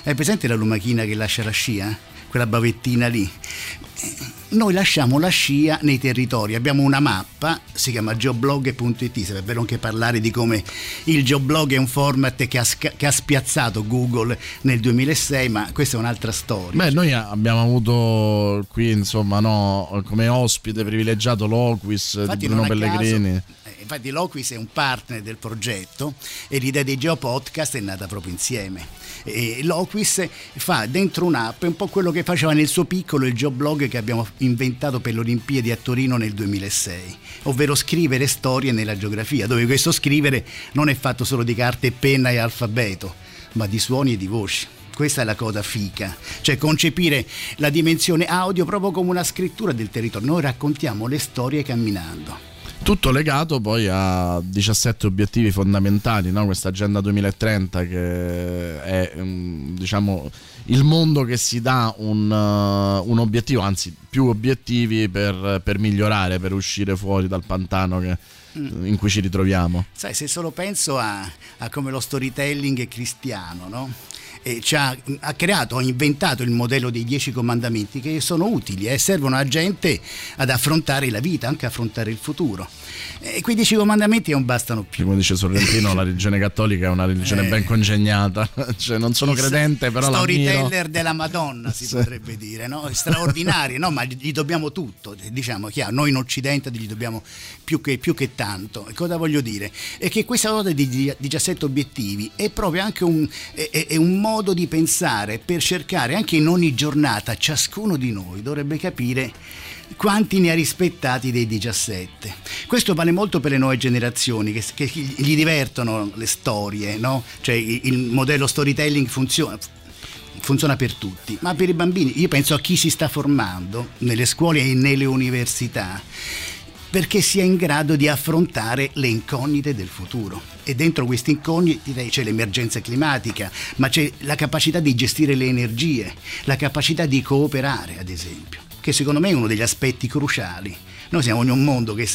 è presente la lumachina che lascia la scia? Quella bavettina lì. Noi lasciamo la scia nei territori, abbiamo una mappa, si chiama geoblog.it, sarebbe bello anche parlare di come il geoblog è un format che ha, che ha spiazzato Google nel 2006, ma questa è un'altra storia. Beh, noi abbiamo avuto qui, insomma, no, come ospite privilegiato Loquis Infatti di Bruno caso- Pellegrini. eh, Infatti Loquis è un partner del progetto e l'idea dei Geopodcast è nata proprio insieme. E Loquis fa dentro un'app un po' quello che faceva nel suo piccolo il geoblog che abbiamo inventato per le Olimpiadi a Torino nel 2006, ovvero scrivere storie nella geografia, dove questo scrivere non è fatto solo di carta e penna e alfabeto, ma di suoni e di voci. questa è la cosa fica, cioè concepire la dimensione audio proprio come una scrittura del territorio. Noi raccontiamo le storie camminando. Tutto legato poi a 17 obiettivi fondamentali, no? questa agenda 2030 che è mm, diciamo il mondo che si dà un, uh, un obiettivo, anzi più obiettivi per, per migliorare, per uscire fuori dal pantano che- Mm. in cui ci ritroviamo. Sai, se solo penso a, a come lo storytelling è cristiano, no? E ci ha, ha creato, ha inventato il modello dei dieci comandamenti che sono utili e servono a gente ad affrontare la vita, anche affrontare il futuro. E quei dieci comandamenti non bastano più. Come dice Sorrentino, la religione cattolica è una religione Eh. ben congegnata. cioè, non sono credente, però la Storyteller della Madonna si Sì. potrebbe dire, no? Straordinari, no? Ma gli dobbiamo tutto, diciamo chiaro, noi in Occidente gli dobbiamo più che, più che tanto. E cosa voglio dire? È che questa cosa di di- 17 obiettivi è proprio anche un, è- è un modo di pensare per cercare anche in ogni giornata ciascuno di noi dovrebbe capire quanti ne ha rispettati dei 17. Questo vale molto per le nuove generazioni che, che gli divertono le storie, no? Cioè il modello storytelling funziona funziona per tutti, ma per i bambini io penso a chi si sta formando nelle scuole e nelle università perché sia in grado di affrontare le incognite del futuro. E dentro queste incognite c'è l'emergenza climatica, ma c'è la capacità di gestire le energie, la capacità di cooperare, ad esempio, che secondo me è uno degli aspetti cruciali. Noi siamo in un mondo che,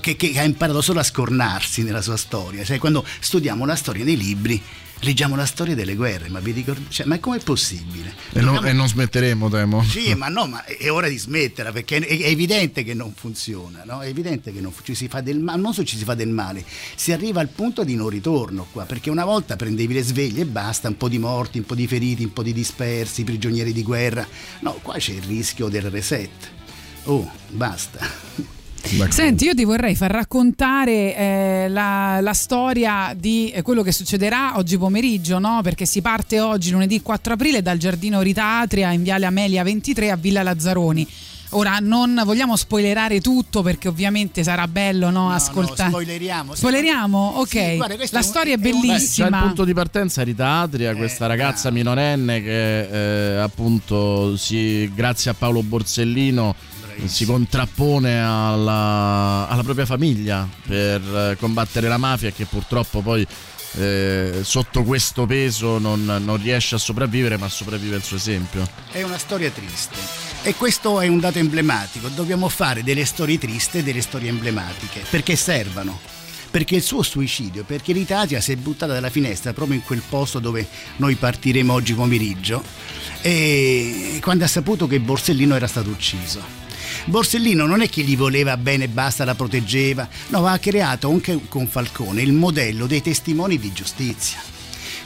che che- ha imparato solo a scornarsi nella sua storia. Cioè, quando studiamo la storia nei libri, leggiamo la storia delle guerre, ma vi ricordi? Cioè, ma com'è possibile? E, non- Dobbiamo- e non smetteremo, temo. sì, ma no, ma è ora di smetterla perché è è evidente che non funziona, no? È evidente che non ci si fa del male, non solo ci si fa del male, si arriva al punto di non ritorno qua, perché una volta prendevi le sveglie e basta, un po' di morti, un po' di feriti, un po' di dispersi, prigionieri di guerra. No, qua c'è il rischio del reset. Oh, basta. Senti, io ti vorrei far raccontare eh, la, la storia di eh, quello che succederà oggi pomeriggio, no? Perché si parte oggi, lunedì 4 aprile, dal giardino Rita Atria in Viale Amelia 23 a Villa Lazzaroni. Ora non vogliamo spoilerare tutto perché ovviamente sarà bello no, ascoltare. spoileriamo. Spoileriamo? Ok. Sì, guarda, la è un- storia è, è un- Beh, già il bellissima. punto di partenza Rita Adria, questa ragazza minorenne che eh, appunto si, grazie a Paolo Borsellino si contrappone alla, alla propria famiglia per eh, combattere la mafia che purtroppo poi eh, sotto questo peso non, non riesce a sopravvivere ma sopravvive il suo esempio. È una storia triste e questo è un dato emblematico. Dobbiamo fare delle storie triste e delle storie emblematiche perché servano. Perché il suo suicidio, perché l'Italia si è buttata dalla finestra proprio in quel posto dove noi partiremo oggi pomeriggio e quando ha saputo che Borsellino era stato ucciso. Borsellino non è che gli voleva bene e basta, la proteggeva, no, ha creato anche con Falcone il modello dei testimoni di giustizia,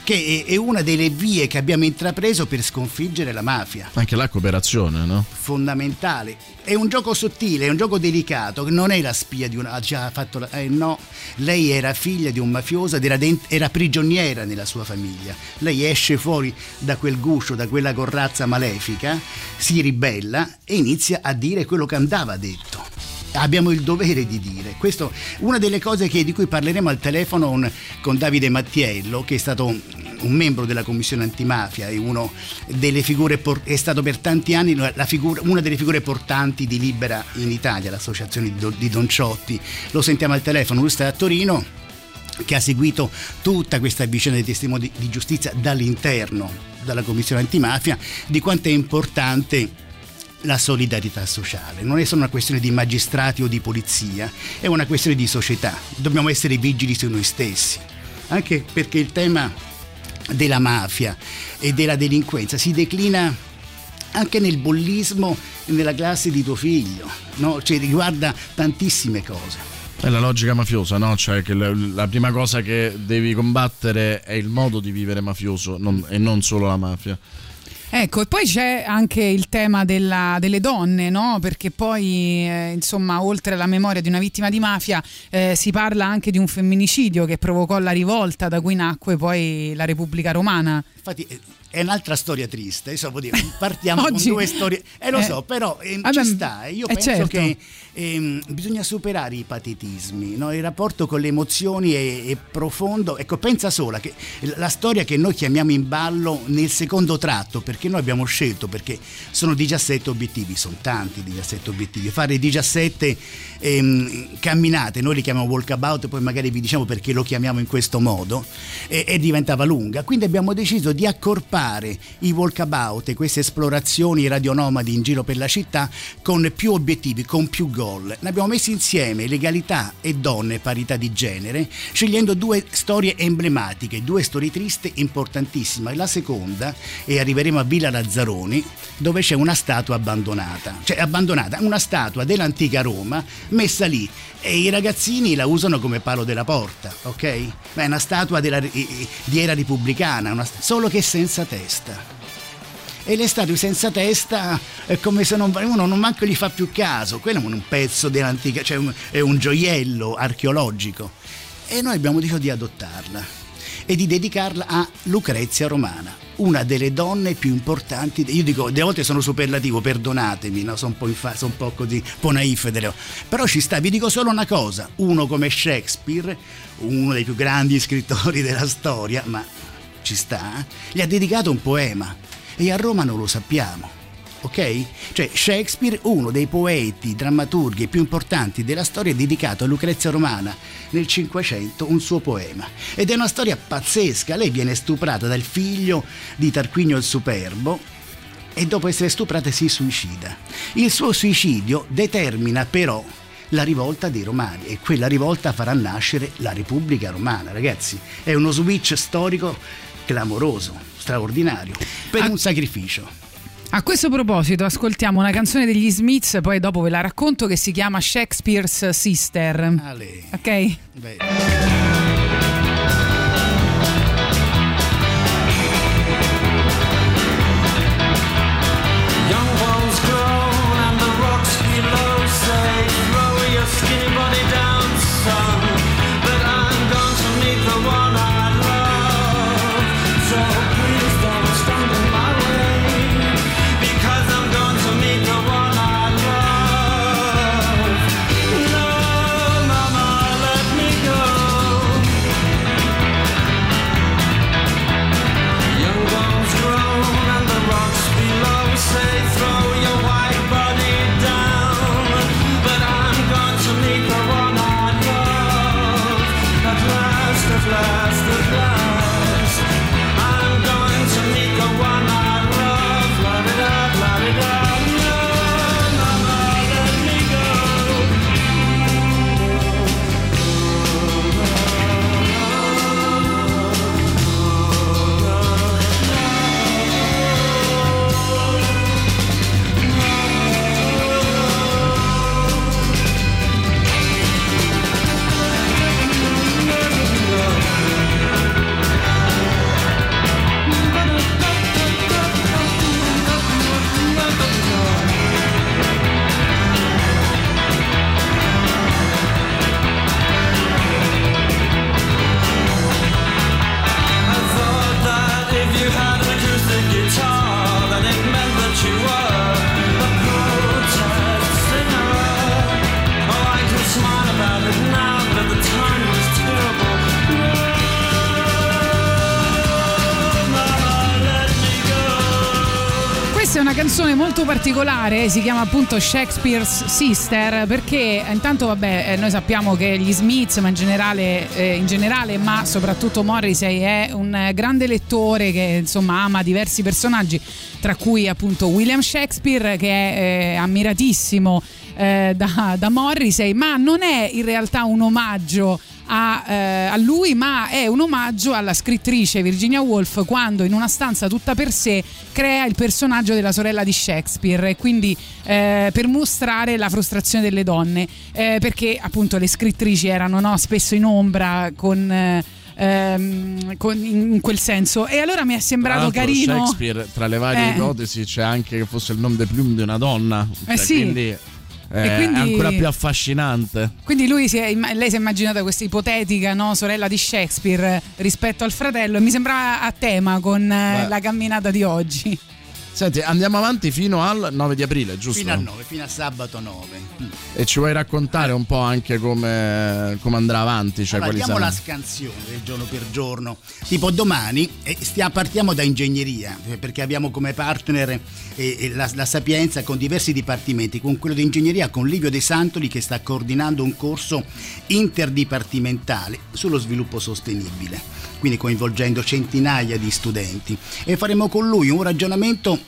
che è- è una delle vie che abbiamo intrapreso per sconfiggere la mafia Anche la cooperazione, no? fondamentale. È un gioco sottile, è un gioco delicato, non è la spia di una... ha già fatto la- eh, no, lei era figlia di un mafioso ed era, dent- era prigioniera nella sua famiglia. Lei esce fuori da quel guscio, da quella corrazza malefica, si ribella e inizia a dire quello che andava detto. Abbiamo il dovere di dire. Questo una delle cose che- di cui parleremo al telefono con, con Davide Mattiello, che è stato un, un membro della commissione antimafia e è stato per tanti anni figura- una delle figure portanti di Libera in Italia, l'associazione di, Don- Ciotti. Lo sentiamo al telefono, lui sta a Torino che ha seguito tutta questa vicenda dei testimoni di giustizia dall'interno, dalla commissione antimafia, di quanto è importante la solidarietà sociale. Non è solo una questione di magistrati o di polizia, è una questione di società. Dobbiamo essere vigili su noi stessi, anche perché il tema della mafia e della delinquenza si declina anche nel bullismo e nella classe di tuo figlio, no? cioè riguarda tantissime cose. È la logica mafiosa, no? Cioè che la, la prima cosa che devi combattere è il modo di vivere mafioso non- e non solo la mafia. Ecco, e poi c'è anche il tema della- delle donne, no? Perché poi, eh, insomma, oltre alla memoria di una vittima di mafia, eh, si parla anche di un femminicidio che provocò la rivolta da cui nacque poi la Repubblica Romana. Infatti è- è un'altra storia triste. Insomma, partiamo Oggi- con due storie. Eh, lo eh, so, però ehm, vabbè, ci sta. Io eh, penso certo. che ehm, bisogna superare i patetismi. no? Il rapporto con le emozioni è, è profondo. Ecco, pensa sola che la storia che noi chiamiamo in ballo nel secondo tratto, perché noi abbiamo scelto, perché sono 17 obiettivi, sono tanti 17 obiettivi. Fare 17 ehm, camminate, noi li chiamiamo walkabout, poi magari vi diciamo perché lo chiamiamo in questo modo, e, e diventava lunga. Quindi abbiamo deciso di accorpare i walkabout queste esplorazioni radionomadi in giro per la città con più obiettivi, con più goal. Ne abbiamo messi insieme legalità e donne, parità di genere, scegliendo due storie emblematiche, due storie tristi importantissime. La seconda, e arriveremo a Villa Lazzaroni, dove c'è una statua abbandonata, cioè abbandonata, una statua dell'antica Roma messa lì e i ragazzini la usano come palo della porta, ok? Ma è una statua della- di era repubblicana, una- solo che senza testa. E le statue senza testa è come se non, uno non manco gli fa più caso, quello è un pezzo dell'antica, cioè un- è un gioiello archeologico. E noi abbiamo deciso di adottarla e di dedicarla a Lucrezia Romana, una delle donne più importanti. Io dico, delle volte sono superlativo, perdonatemi, no? sono, un po infa- sono un po' così, un po' naif, delle- però ci sta, vi dico solo una cosa, uno come Shakespeare, uno dei più grandi scrittori della storia, ma ci sta, eh, gli ha dedicato un poema e a Roma non lo sappiamo. Ok? Cioè Shakespeare, uno dei poeti, drammaturghi più importanti della storia, ha dedicato a Lucrezia Romana nel Cinquecento un suo poema. Ed è una storia pazzesca. Lei viene stuprata dal figlio di Tarquinio il Superbo e dopo essere stuprata si suicida. Il suo suicidio determina però la rivolta dei romani e quella rivolta farà nascere la Repubblica Romana, ragazzi. È uno switch storico clamoroso, straordinario, per un sacrificio. A questo proposito, ascoltiamo una canzone degli Smiths, poi dopo ve la racconto, che si chiama Shakespeare's Sister. Ale. Ok? Beh. Particolare, si chiama appunto Shakespeare's Sister, perché intanto vabbè, eh, noi sappiamo che gli Smiths, ma in generale, eh, in generale, ma soprattutto Morrissey è un grande lettore che insomma ama diversi personaggi, tra cui appunto William Shakespeare che è eh, ammiratissimo eh, da, da Morrissey, ma non è in realtà un omaggio a, eh, a lui, ma è un omaggio alla scrittrice Virginia Woolf quando in una stanza tutta per sé crea il personaggio della sorella di Shakespeare e quindi eh, per mostrare la frustrazione delle donne, eh, perché appunto le scrittrici erano no, spesso in ombra con... eh, ehm, con- in quel senso e allora mi è Tra sembrato l'altro carino Shakespeare, tra le varie Eh. ipotesi, c'è anche che fosse il nome de plume di una donna. Eh Cioè, sì. Quindi è, E quindi- è ancora più affascinante. Quindi lui si è, lei si è immaginata questa ipotetica no, sorella di Shakespeare rispetto al fratello e mi sembrava a tema con eh, Beh. la camminata di oggi. Senti, andiamo avanti fino al 9 di aprile, giusto? Fino a 9, fino a sabato 9. E ci vuoi raccontare un po' anche come, come andrà avanti? Cioè, Allora, diamo la scansione del giorno per giorno. Tipo domani eh, stia- partiamo da ingegneria, eh, perché abbiamo come partner eh, eh, la, la Sapienza con diversi dipartimenti, con quello di ingegneria con Livio De Santoli che sta coordinando un corso interdipartimentale sullo sviluppo sostenibile, quindi coinvolgendo centinaia di studenti. E faremo con lui un ragionamento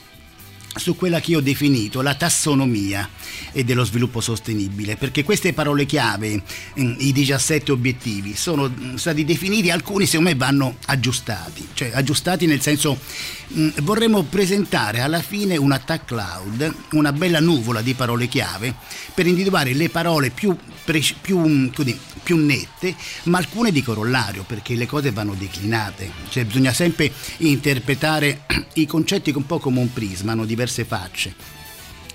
su quella che io ho definito la tassonomia e dello sviluppo sostenibile, perché queste parole chiave, mm, i 17 obiettivi, sono mm, stati definiti, alcuni secondo me vanno aggiustati, cioè aggiustati nel senso mm, vorremmo presentare alla fine un attack cloud, una bella nuvola di parole chiave per individuare le parole più, preci- più, così, più nette, ma alcune di corollario, perché le cose vanno declinate, cioè bisogna sempre interpretare i concetti un po' come un prisma, hanno diverse facce.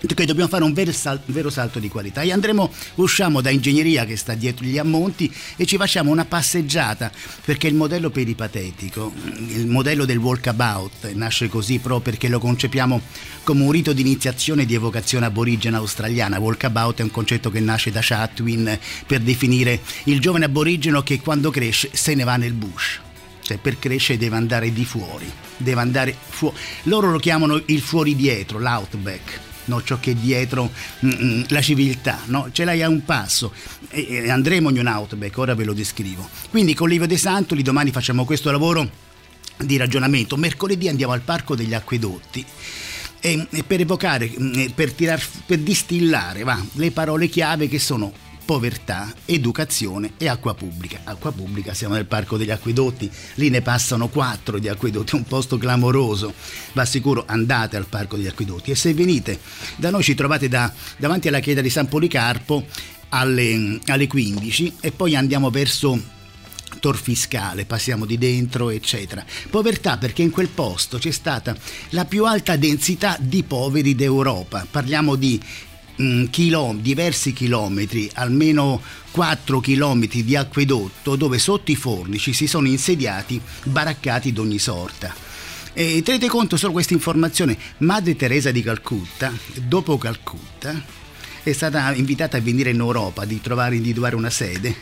Perché dobbiamo fare un vero, sal- vero salto di qualità e andremo, usciamo da ingegneria che sta dietro gli ammonti e ci facciamo una passeggiata perché il modello peripatetico, il modello del walkabout nasce così proprio perché lo concepiamo come un rito di iniziazione di evocazione aborigena australiana. Walkabout è un concetto che nasce da Chatwin per definire il giovane aborigeno che quando cresce se ne va nel bush cioè per crescere deve andare di fuori, deve andare fuori. Loro lo chiamano il fuori dietro, l'outback. No, ciò che è dietro mm, mm, la civiltà, no? ce l'hai a un passo e, e andremo in un outback, ora ve lo descrivo. Quindi con Livio De Santoli domani facciamo questo lavoro di ragionamento. Mercoledì andiamo al Parco degli Acquedotti e, e per evocare, mm, per, tirar, per distillare va, le parole chiave che sono povertà, educazione e acqua pubblica. Acqua pubblica, siamo nel Parco degli Acquedotti, lì ne passano quattro di acquedotti, un posto clamoroso. Va sicuro, andate al Parco degli Acquedotti e se venite da noi ci trovate da- davanti alla chiesa di San Policarpo alle, alle 15 e poi andiamo verso Tor Fiscale, passiamo di dentro, eccetera. Povertà perché in quel posto c'è stata la più alta densità di poveri d'Europa. Parliamo di mm, chilom- diversi chilometri, almeno 4 chilometri di acquedotto dove sotto i fornici si sono insediati baraccati d'ogni sorta. E tenete conto solo questa informazione, Madre Teresa di Calcutta, dopo Calcutta, è stata invitata a venire in Europa, di trovare, individuare una sede.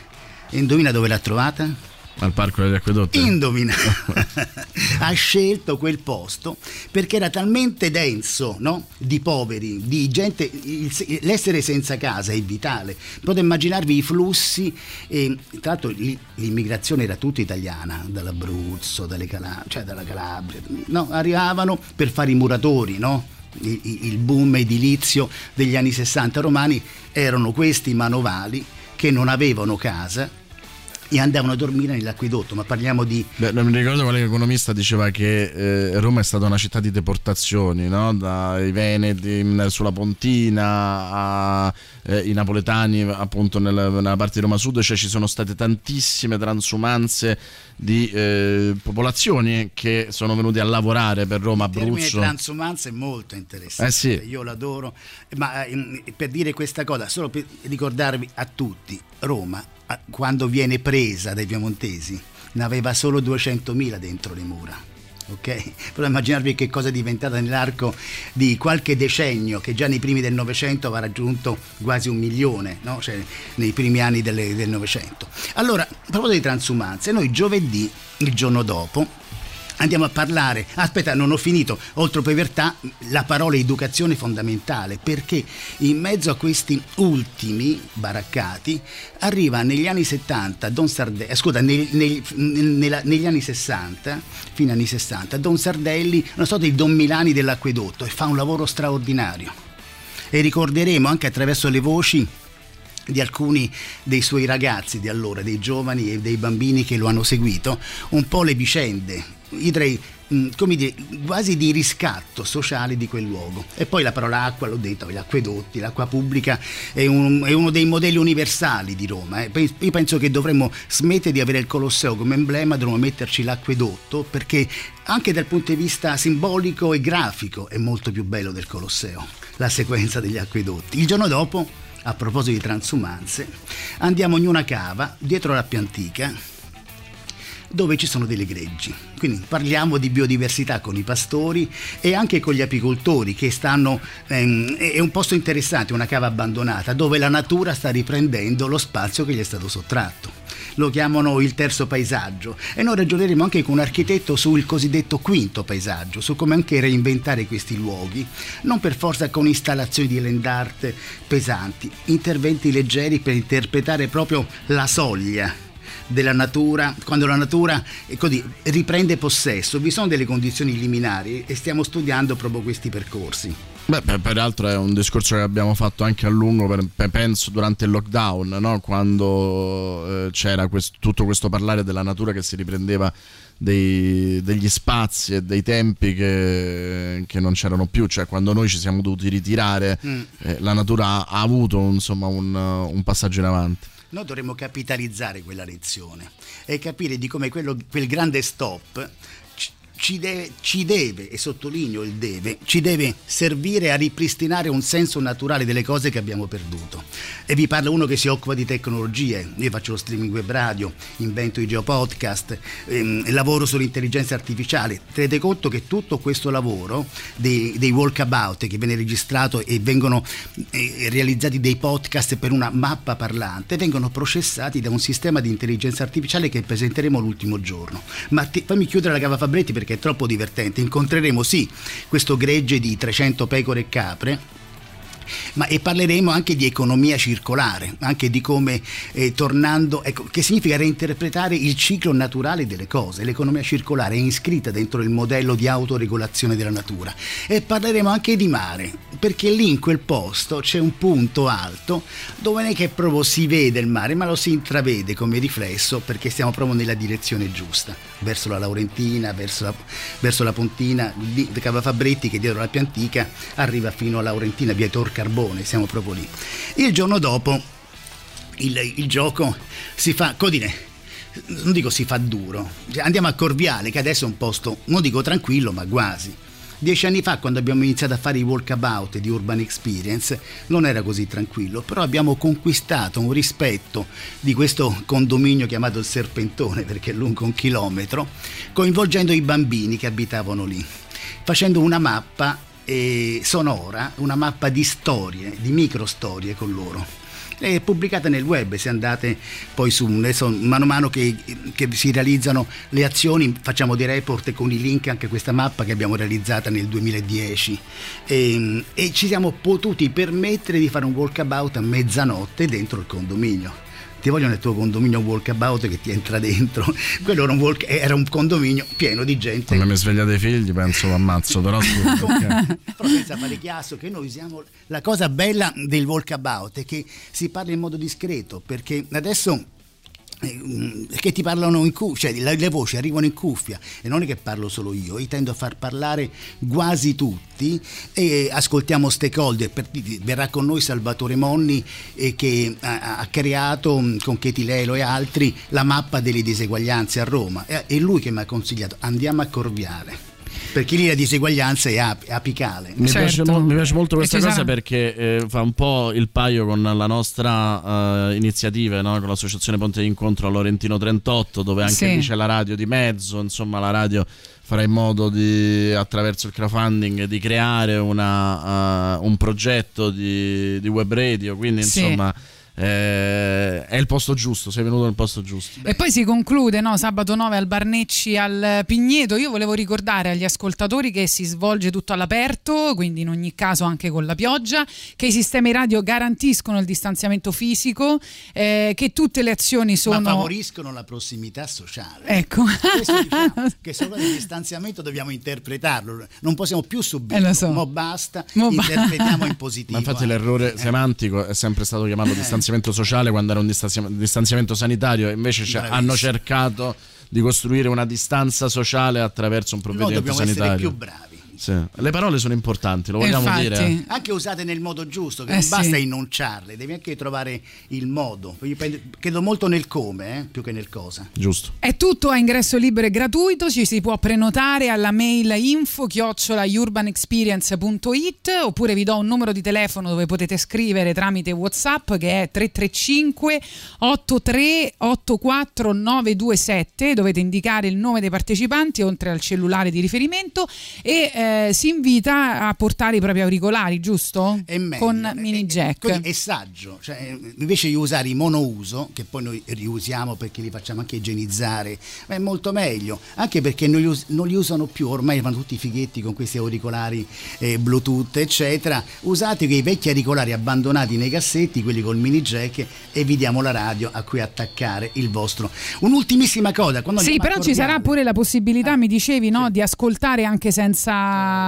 E indovina dove l'ha trovata? Al Parco degli Acquedotti? Indovina, ha scelto quel posto perché era talmente denso no? di poveri, di gente, il- l'essere senza casa è vitale. Potete immaginarvi i flussi, e, tra l'altro l'immigrazione era tutta italiana, dall'Abruzzo, dalle Cala- cioè dalla Calabria, no? arrivavano per fare i muratori, no? il, il boom edilizio degli anni 60 romani erano questi manovali che non avevano casa e andavano a dormire nell'acquedotto, ma parliamo di Beh, non mi ricordo quale economista diceva che eh, Roma è stata una città di deportazioni, no? dai Veneti sulla Pontina a, eh, i napoletani appunto nel- nella parte di Roma Sud, cioè ci sono state tantissime transumanze di eh, popolazioni che sono venute a lavorare per Roma, Il termine Abruzzo. transumanza è molto interessante, Eh sì. io l'adoro, ma ehm, per dire questa cosa, solo per ricordarvi a tutti, Roma quando viene presa dai piemontesi ne aveva solo 200.000 dentro le mura. Ok? Però immaginarvi che cosa è diventata nell'arco di qualche decennio, che già nei primi del Novecento aveva raggiunto quasi un milione, no? Cioè, nei primi anni delle- del Novecento. Allora, a proposito di transumanze, noi giovedì, il giorno dopo, Andiamo a parlare, aspetta, non ho finito, oltre povertà, la parola educazione è fondamentale perché in mezzo a questi ultimi baraccati arriva negli anni 70 Don Sardelli, eh, scusa, nei- nei- nella- negli anni 60, fine anni 60, Don Sardelli, una sorta di Don Milani dell'acquedotto e fa un lavoro straordinario. E ricorderemo anche attraverso le voci di alcuni dei suoi ragazzi di allora, dei giovani e dei bambini che lo hanno seguito, un po' le vicende, direi mh, come dire, quasi di riscatto sociale di quel luogo. E poi la parola acqua, l'ho detto, gli acquedotti, l'acqua pubblica è, un- è uno dei modelli universali di Roma. eh. Io penso che dovremmo smettere di avere il Colosseo come emblema, dovremmo metterci l'acquedotto perché anche dal punto di vista simbolico e grafico è molto più bello del Colosseo, la sequenza degli acquedotti. Il giorno dopo a proposito di transumanze, andiamo in una cava dietro la Piantica dove ci sono delle greggi. Quindi parliamo di biodiversità con i pastori e anche con gli apicoltori che stanno... ehm, è un posto interessante, una cava abbandonata, dove la natura sta riprendendo lo spazio che gli è stato sottratto. Lo chiamano il terzo paesaggio e noi ragioneremo anche con un architetto sul cosiddetto quinto paesaggio, su come anche reinventare questi luoghi, non per forza con installazioni di land art pesanti, interventi leggeri per interpretare proprio la soglia della natura, quando la natura eh, così, riprende possesso, vi sono delle condizioni liminari e stiamo studiando proprio questi percorsi. Beh, per- peraltro è un discorso che abbiamo fatto anche a lungo, per- per- penso durante il lockdown, no? quando eh, c'era questo- tutto questo parlare della natura che si riprendeva dei- degli spazi e dei tempi che, che non c'erano più, cioè quando noi ci siamo dovuti ritirare, Mm. eh, la natura ha, ha avuto insomma, un, un passaggio in avanti. Noi dovremmo capitalizzare quella lezione e capire di come quello- quel grande stop ci- deve, ci deve, e sottolineo il deve, ci deve servire a ripristinare un senso naturale delle cose che abbiamo perduto. E vi parla uno che si occupa di tecnologie, io faccio lo streaming web radio, invento i geopodcast, ehm, lavoro sull'intelligenza artificiale. Tenete conto che tutto questo lavoro dei, dei walkabout che viene registrato e vengono eh, realizzati dei podcast per una mappa parlante, vengono processati da un sistema di intelligenza artificiale che presenteremo l'ultimo giorno. Ma ti- fammi chiudere la cava Fabretti perché è troppo divertente. Incontreremo sì questo gregge di 300 pecore e capre ma e parleremo anche di economia circolare, anche di come eh, tornando, ecco, che significa reinterpretare il ciclo naturale delle cose. L'economia circolare è iscritta dentro il modello di autoregolazione della natura. E parleremo anche di mare, perché lì in quel posto c'è un punto alto dove non è che proprio si vede il mare, ma lo si intravede come riflesso perché stiamo proprio nella direzione giusta, verso la Laurentina, verso la, verso la Pontina, di Cava Fabretti che dietro la Piantica arriva fino a Laurentina, via Carbone, siamo proprio lì. Il giorno dopo il, il gioco si fa, Codine, non dico si fa duro, andiamo a Corviale che adesso è un posto, non dico tranquillo, ma quasi. Dieci anni fa, quando abbiamo iniziato a fare i walkabout di Urban Experience, non era così tranquillo, però abbiamo conquistato un rispetto di questo condominio chiamato il Serpentone, perché è lungo un chilometro, coinvolgendo i bambini che abitavano lì, facendo una mappa sonora, una mappa di storie, di microstorie con loro è pubblicata nel web, se andate poi su, mano a mano che, che si realizzano le azioni facciamo dei report con i link anche questa mappa che abbiamo realizzata nel 2010 e, e ci siamo potuti permettere di fare un walkabout a mezzanotte dentro il condominio. Ti voglio nel tuo condominio walkabout che ti entra dentro. Quello era un, walk- era un condominio pieno di gente. Quando mi sveglia dei figli penso lo ammazzo, però scusa, perché- Però senza fare chiasso che noi usiamo la cosa bella del walkabout è che si parla in modo discreto perché adesso eh, che ti parlano in cuffia, cioè le, le voci arrivano in cuffia. E non è che parlo solo io, io tendo a far parlare quasi tutti. E ascoltiamo stakeholder, per, verrà con noi Salvatore Monni eh, che ha, ha creato mm, con Cheti Lelo e altri la mappa delle diseguaglianze a Roma, è, è lui che mi ha consigliato andiamo a Corviale. Perché lì la diseguaglianza è ap- apicale. Mi, piace, mo- mi piace molto questa cosa sarà- perché eh, fa un po' il paio con la nostra eh, iniziativa, no? con l'associazione Ponte d'incontro a Lorentino 38, dove anche Sì. lì c'è la radio di mezzo, insomma la radio farà in modo di, attraverso il crowdfunding di creare una, eh, un progetto di, di web radio, quindi Sì. insomma eh, è il posto giusto, sei venuto nel posto giusto. E poi si conclude no, sabato 9 al Barnecci al Pigneto. Io volevo ricordare agli ascoltatori che si svolge tutto all'aperto, quindi in ogni caso anche con la pioggia, che i sistemi radio garantiscono il distanziamento fisico, eh, che tutte le azioni sono... Ma favoriscono la prossimità sociale. Ecco. Questo diciamo, che solo il distanziamento dobbiamo interpretarlo, non possiamo più subirlo. Eh, so. Mo basta, Mo ba- interpretiamo in positivo. Ma infatti eh. l'errore semantico è sempre stato chiamato distanziamento sociale quando era un distanzia- distanziamento sanitario invece Bravissimo. hanno cercato di costruire una distanza sociale attraverso un Noi provvedimento dobbiamo essere sanitario. più bravi. Sì. Le parole sono importanti, lo vogliamo Infatti. dire. Anche usate nel modo giusto, che Eh non sì. basta enunciarle, devi anche trovare il modo. Io credo molto nel come, eh, più che nel cosa. Giusto. È tutto a ingresso libero e gratuito, ci si può prenotare alla mail info urbanexperience.it oppure vi do un numero di telefono dove potete scrivere tramite Whatsapp che è 335 83 84 927 dovete indicare il nome dei partecipanti oltre al cellulare di riferimento e eh, si invita a portare i propri auricolari, giusto? È meglio. Con mini jack. Così è saggio, cioè, eh, invece di usare i monouso, che poi noi riusiamo perché li facciamo anche igienizzare, ma è molto meglio, anche perché non li, us- non li usano più, ormai vanno tutti fighetti con questi auricolari eh, Bluetooth, eccetera. Usate quei vecchi auricolari abbandonati nei cassetti, quelli col mini jack, e vi diamo la radio a cui attaccare il vostro. Un'ultimissima cosa, Sì, però ci sarà pure la possibilità, mi dicevi, no, di ascoltare anche senza,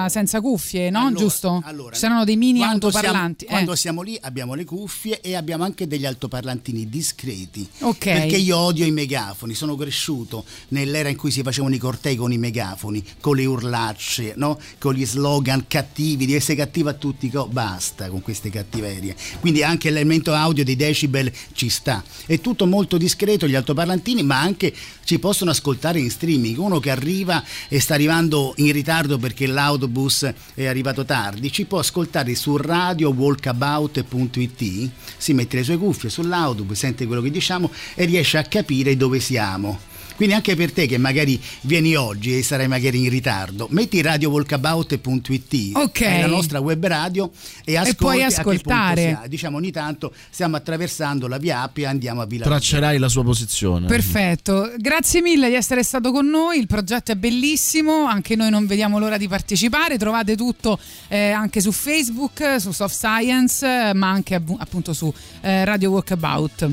senza cuffie, no? Giusto? ci saranno dei mini quando autoparlanti. Siamo, eh. quando siamo lì abbiamo le cuffie e abbiamo anche degli altoparlantini discreti. Ok. Perché io odio i megafoni, sono cresciuto nell'era in cui si facevano i cortei con i megafoni, con le urlacce, no? con gli slogan cattivi, di essere cattivo a tutti, co- basta con queste cattiverie. Quindi anche l'elemento audio dei decibel ci sta. È tutto molto discreto gli altoparlantini, ma anche ci possono ascoltare in streaming. Uno che arriva e sta arrivando in ritardo perché l'autobus è arrivato tardi, ci può ascoltare su radiowalkabout.it, si mette le sue cuffie sull'autobus, sente quello che diciamo e riesce a capire dove siamo. Quindi anche per te che magari vieni oggi e sarai magari in ritardo, metti radiowalkabout.it, Ok. è la nostra web radio e ascolti puoi a che punto ascoltare. Diciamo ogni tanto stiamo attraversando la via Appia e andiamo a Villa Traccerai la sua posizione. Perfetto, grazie mille di essere stato con noi, il progetto è bellissimo, anche noi non vediamo l'ora di partecipare, trovate tutto eh, anche su Facebook, su Soft Science, ma anche appunto su eh, Radio Walkabout.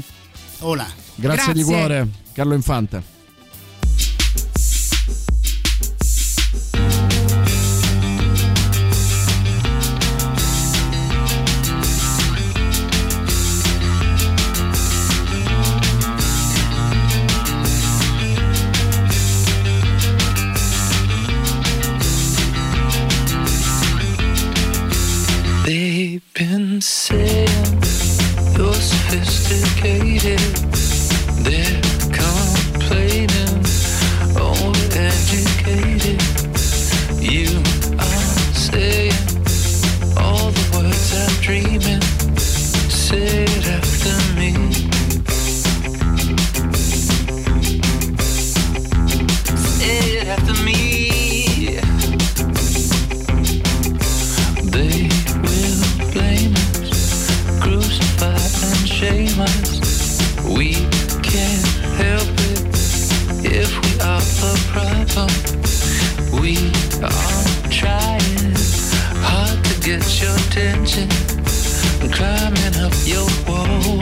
Hola. Grazie, di Grazie. cuore, Carlo Infante. They've been saying you're sophisticated. They're complaining, overeducated. You We are trying hard to get your attention, climbing up your wall.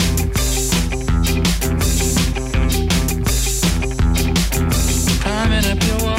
Climbing up your wall.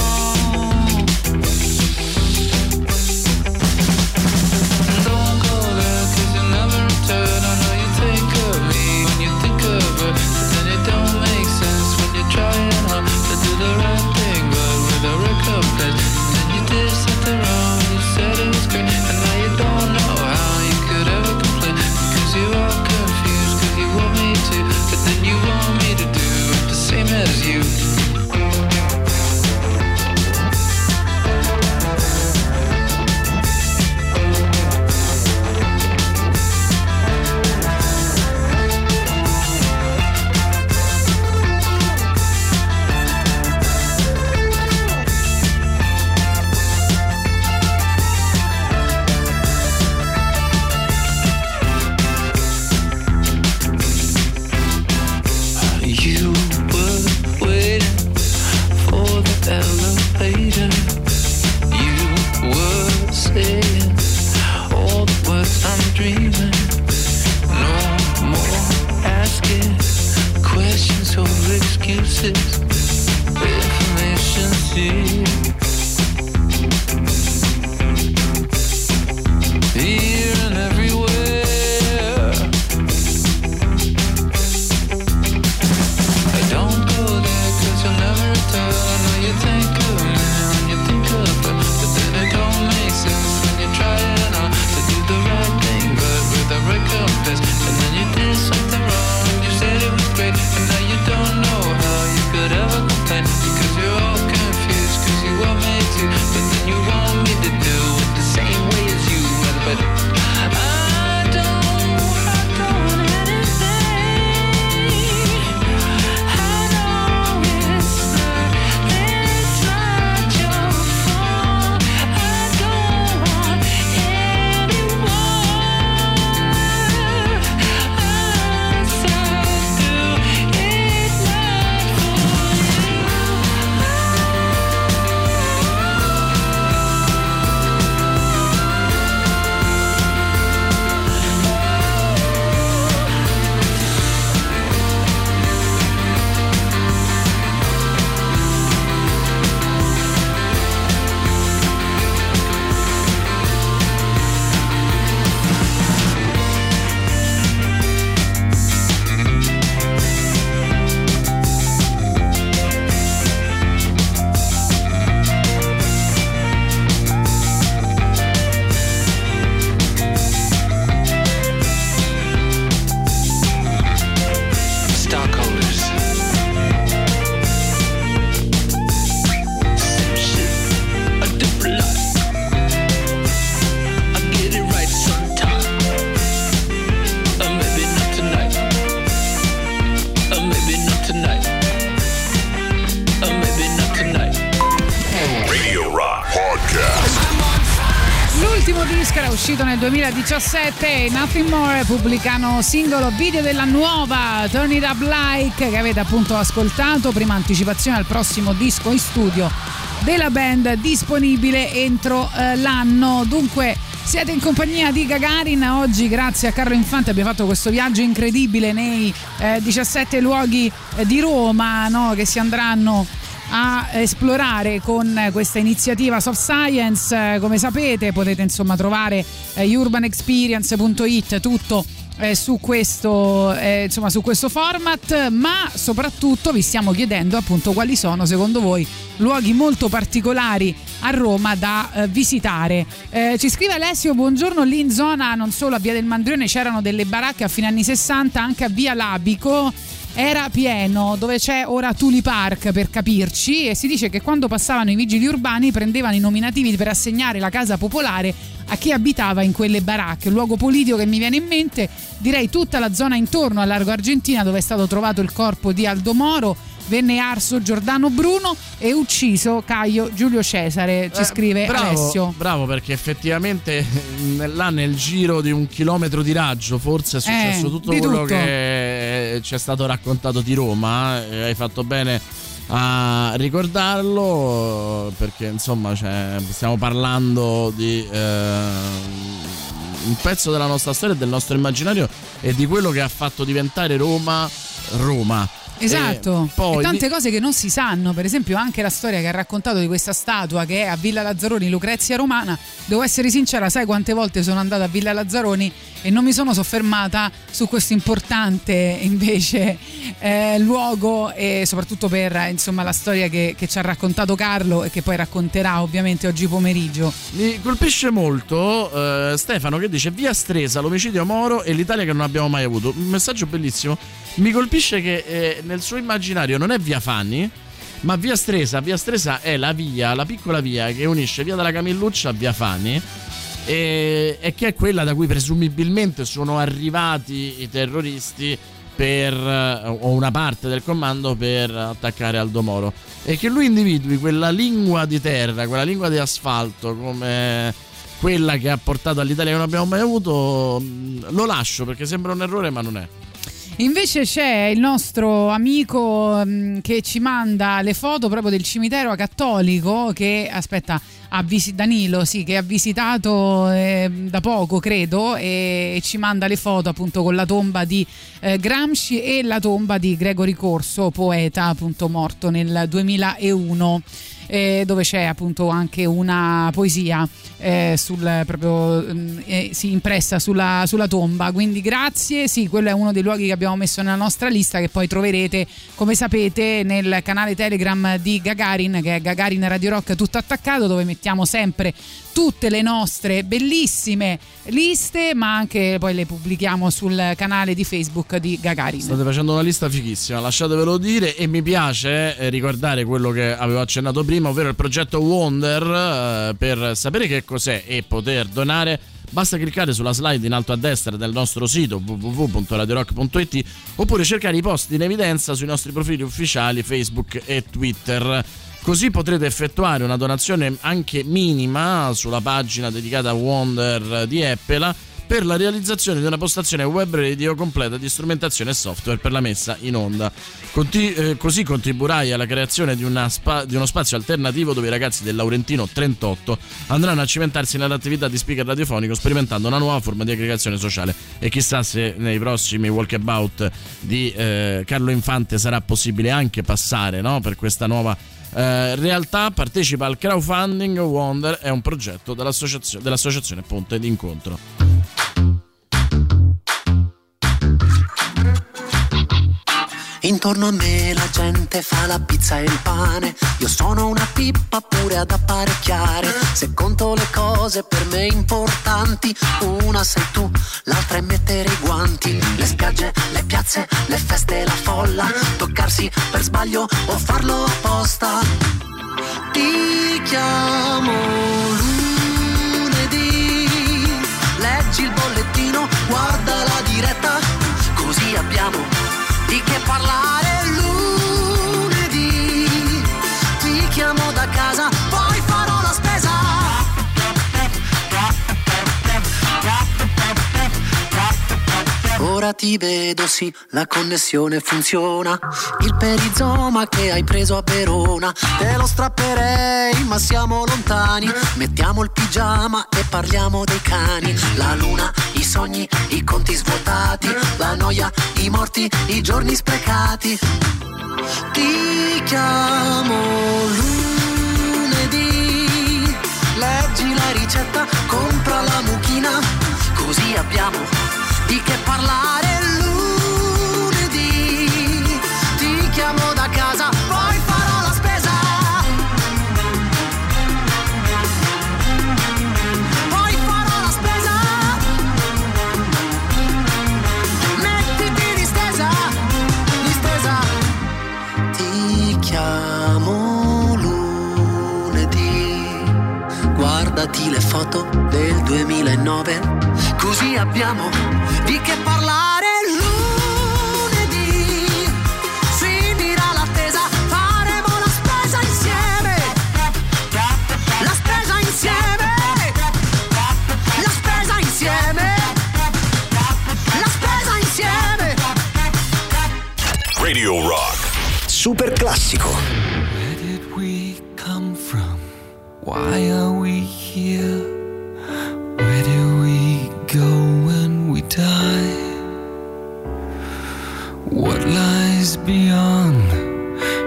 2017 Nothing More pubblicano singolo video della nuova Turn It Up Like che avete appunto ascoltato, prima anticipazione al prossimo disco in studio della band disponibile entro eh, l'anno. Dunque siete in compagnia di Gagarin, oggi grazie a Carlo Infante abbiamo fatto questo viaggio incredibile nei eh, 17 luoghi eh, di Roma no? che si andranno a esplorare con questa iniziativa Soft Science. Eh, Come sapete potete insomma trovare eh, urbanexperience.it tutto eh, su, questo, eh, insomma, su questo format, ma soprattutto vi stiamo chiedendo appunto quali sono secondo voi luoghi molto particolari a Roma da eh, visitare. Eh, ci scrive Alessio, buongiorno, lì in zona non solo a Via del Mandrione c'erano delle baracche a fine anni 60, anche a Via Labico era pieno, dove c'è ora Tuli Park per capirci e si dice che quando passavano i vigili urbani prendevano i nominativi per assegnare la casa popolare a chi abitava in quelle baracche. Un luogo politico che mi viene in mente, direi tutta la zona intorno a Largo Argentina dove è stato trovato il corpo di Aldo Moro. Venne arso Giordano Bruno e ucciso Caio Giulio Cesare, ci Eh, scrive bravo, Alessio. Bravo perché effettivamente nel- là nel giro di un chilometro di raggio forse è successo Eh, tutto quello tutto. che ci è stato raccontato di Roma. eh, hai fatto bene a ricordarlo perché insomma cioè, stiamo parlando di eh, un pezzo della nostra storia del nostro immaginario e di quello che ha fatto diventare Roma Roma. Esatto, E poi tante cose che non si sanno, per esempio anche la storia che ha raccontato di questa statua che è a Villa Lazzaroni, Lucrezia Romana. Devo essere sincera, sai quante volte sono andata a Villa Lazzaroni e non mi sono soffermata su questo importante invece eh, luogo e soprattutto per eh, insomma, la storia che, che ci ha raccontato Carlo e che poi racconterà ovviamente oggi pomeriggio. Mi colpisce molto eh, Stefano che dice via Stresa, l'omicidio Moro e l'Italia che non abbiamo mai avuto. Un messaggio bellissimo. Mi colpisce che eh, nel suo immaginario non è via Fanni, ma via Stresa. Via Stresa è la via, la piccola via che unisce via della Camilluccia a via Fanni. E, e che è quella da cui presumibilmente sono arrivati i terroristi per, eh, o una parte del comando per attaccare Aldo Moro e che lui individui quella lingua di terra, quella lingua di asfalto come quella che ha portato all'Italia che non abbiamo mai avuto, mh, lo lascio perché sembra un errore ma non è. Invece c'è il nostro amico mm, che ci manda le foto proprio del cimitero cattolico che aspetta Danilo sì, che ha visitato eh, da poco credo e, ci manda le foto appunto con la tomba di eh, Gramsci e la tomba di Gregory Corso poeta appunto morto nel 2001 eh, dove c'è appunto anche una poesia eh, sul, proprio, eh, sì, impressa sulla, sulla tomba. Quindi grazie, sì, quello è uno dei luoghi che abbiamo messo nella nostra lista che poi troverete, come sapete, nel canale Telegram di Gagarin, che è Gagarin Radio Rock tutto attaccato, dove mettiamo sempre tutte le nostre bellissime liste, ma anche poi le pubblichiamo sul canale di Facebook di Gagarin. State facendo una lista fighissima, lasciatevelo dire e mi piace eh, ricordare quello che avevo accennato prima, ovvero il progetto Wonder eh, per sapere che cos'è e poter donare. Basta cliccare sulla slide in alto a destra del nostro sito www.radiorock.it oppure cercare i post in evidenza sui nostri profili ufficiali Facebook e Twitter. Così potrete effettuare una donazione anche minima sulla pagina dedicata a Wonder di Apple per la realizzazione di una postazione web radio completa di strumentazione e software per la messa in onda. Conti- eh, così contribuirai alla creazione di, spa- di uno spazio alternativo dove i ragazzi del Laurentino 38 andranno a cimentarsi nell'attività di speaker radiofonico sperimentando una nuova forma di aggregazione sociale e chissà se nei prossimi walkabout di eh, Carlo Infante sarà possibile anche passare no? per questa nuova eh, realtà partecipa al crowdfunding Wonder è un progetto dell'associazione, dell'associazione Ponte d'Incontro Intorno a me la gente fa la pizza e il pane. Io sono una pippa pure ad apparecchiare. Se conto le cose per me importanti, una sei tu, l'altra è mettere i guanti. Le spiagge, le piazze, le feste, la folla. Toccarsi per sbaglio o farlo apposta. Ti chiamo lunedì. Leggi il bollettino, guarda la diretta. Così abbiamo di che parlare ti vedo, sì, la connessione funziona. Il perizoma che hai preso a Verona, te lo strapperei, ma siamo lontani. Mettiamo il pigiama e parliamo dei cani. La luna, i sogni, i conti svuotati, la noia, i morti, i giorni sprecati. Ti chiamo lunedì, leggi la ricetta, compra la mucchina, così abbiamo di che parlare lunedì. Ti chiamo da casa, poi farò la spesa. Poi farò la spesa. Mettiti distesa, distesa. Ti chiamo lunedì. Guardati le foto del 2009, così abbiamo di che parlare lunedì. Finirà l'attesa, faremo la spesa insieme. La spesa insieme. La spesa insieme. La spesa insieme. Radio Rock. Super classico. Where did we come from? Why are we here? Die? What lies beyond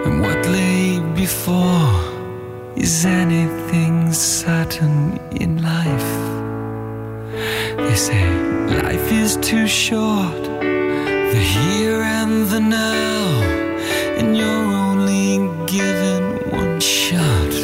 and what lay before? Is anything certain in life? They say life is too short, the here and the now, and you're only given one shot.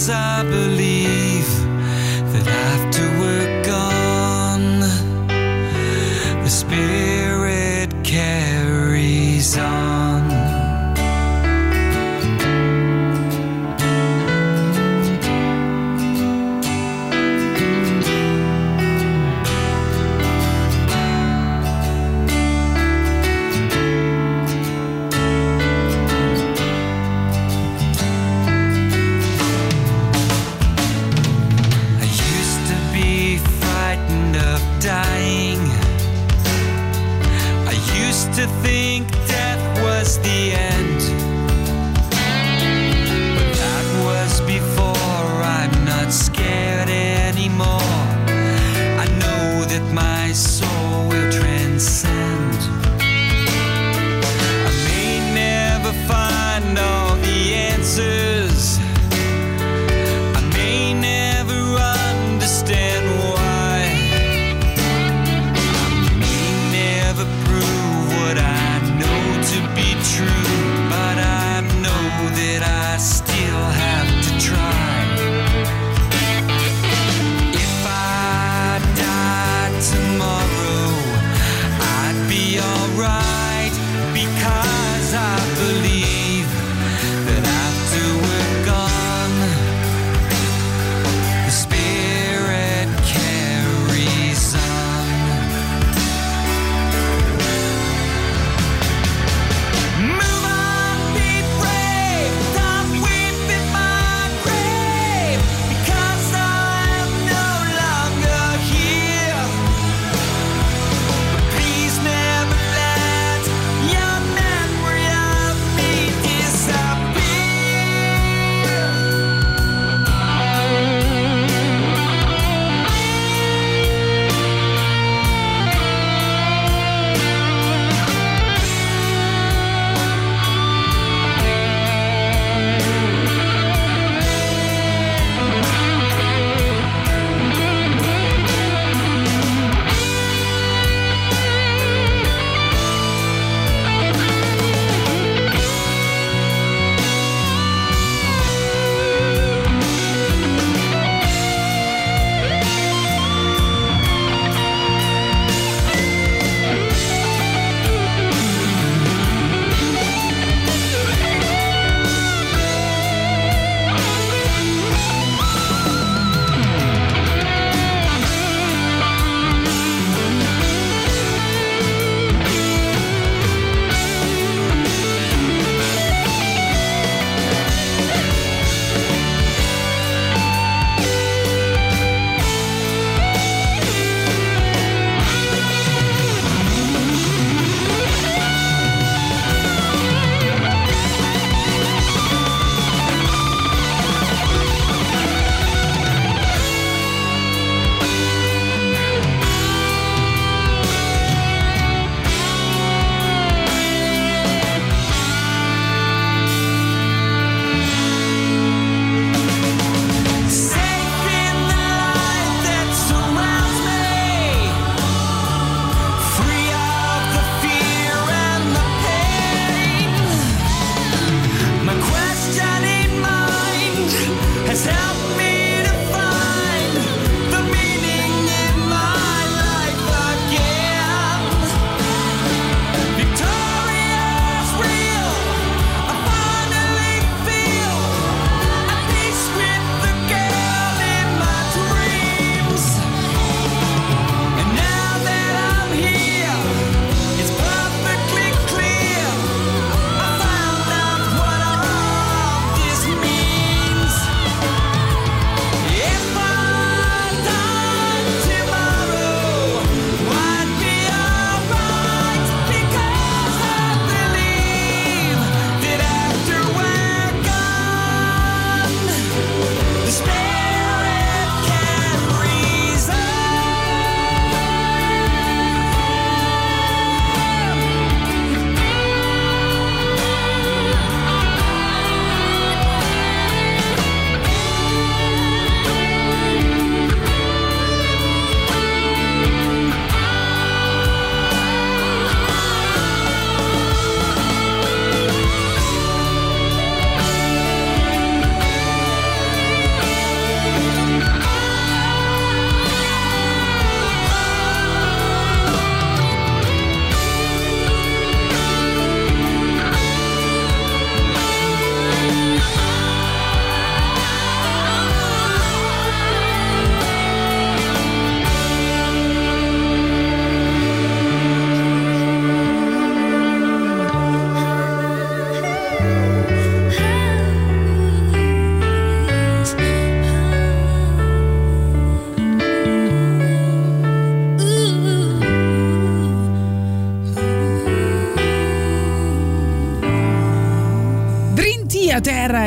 Because I believe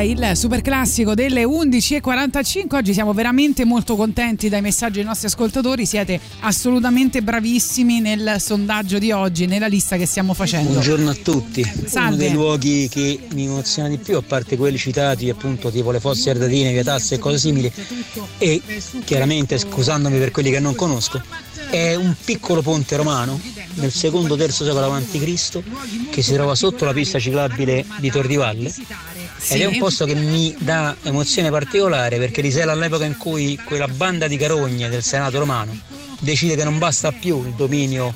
il super classico delle 11.45. Oggi siamo veramente molto contenti dai messaggi dei nostri ascoltatori. Siete assolutamente bravissimi nel sondaggio di oggi, nella lista che stiamo facendo. Buongiorno a tutti. Uno Salve. dei luoghi che mi emoziona di più, a parte quelli citati appunto tipo le fosse ardatine, via Tasse e cose simili, e chiaramente scusandomi per quelli che non conosco, è un piccolo ponte romano nel secondo terzo secolo a.C. che si trova sotto la pista ciclabile di Tor Valle. Ed è un posto che mi dà emozione particolare perché risale all'epoca in cui quella banda di carogne del Senato romano decide che non basta più il dominio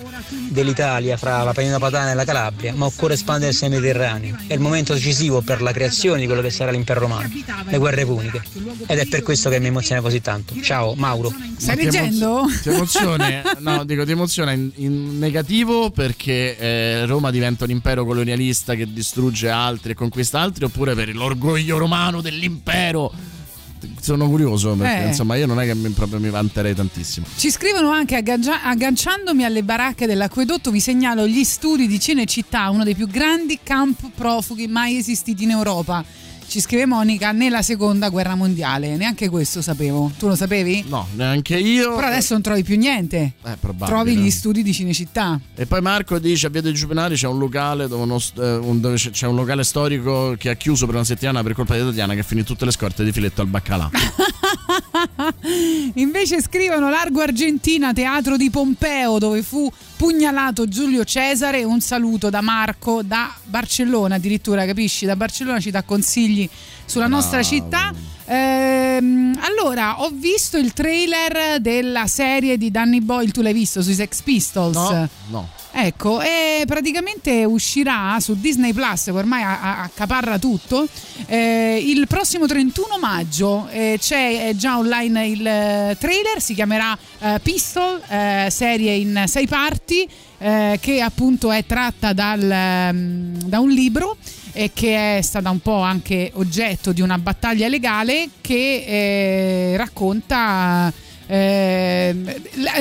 dell'Italia fra la penisola padana e la Calabria, ma occorre espandersi ai Mediterraneo. È il momento decisivo per la creazione di quello che sarà l'impero romano, le guerre puniche. Ed è per questo che mi emoziona così tanto. Ciao, Mauro. Stai Ma ti leggendo? Ti emozione, no, dico ti emoziona in, in negativo perché eh, Roma diventa un impero colonialista che distrugge altri e conquista altri, oppure per l'orgoglio romano dell'impero. Sono curioso perché Eh. insomma io non è che mi, proprio mi vanterei tantissimo. Ci scrivono anche aggancia- agganciandomi alle baracche dell'acquedotto vi segnalo gli studi di Cinecittà, uno dei più grandi camp profughi mai esistiti in Europa. Ci scrive Monica nella seconda guerra mondiale, neanche questo sapevo. Tu lo sapevi? No, neanche io. Però adesso non trovi più niente. Eh, probabile. Trovi gli studi di Cinecittà. E poi Marco dice a Via dei Giuvenali c'è un locale dove, uno eh, un- dove c'è c'è un locale storico che ha chiuso per una settimana per colpa di Tatiana che ha finito tutte le scorte di filetto al baccalà. Invece scrivono Largo Argentina, teatro di Pompeo, dove fu pugnalato Giulio Cesare. Un saluto da Marco da Barcellona, addirittura, capisci? Da Barcellona ci dà consigli sulla nostra città. Ehm, allora, ho visto il trailer della serie di Danny Boyle, tu l'hai visto sui Sex Pistols? No, no. Ecco, e praticamente uscirà su Disney Plus, che ormai accaparra tutto, eh, il prossimo 31 maggio. eh, c'è è già online il eh, trailer, si chiamerà eh, Pistol, eh, serie in sei parti, eh, che appunto è tratta dal, ehm, da un libro e che è stata un po' anche oggetto di una battaglia legale che eh, racconta eh,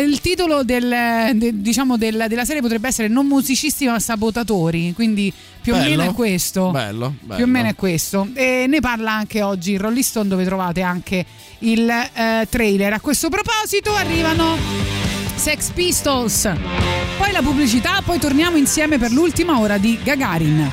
il titolo del- de- diciamo del- della serie potrebbe essere non musicisti ma sabotatori quindi più o Bello. meno è questo Bello, bello. più o meno è questo e ne parla anche oggi il Rolling Stone dove trovate anche il eh, trailer a questo proposito arrivano Sex Pistols poi la pubblicità poi torniamo insieme per l'ultima ora di Gagarin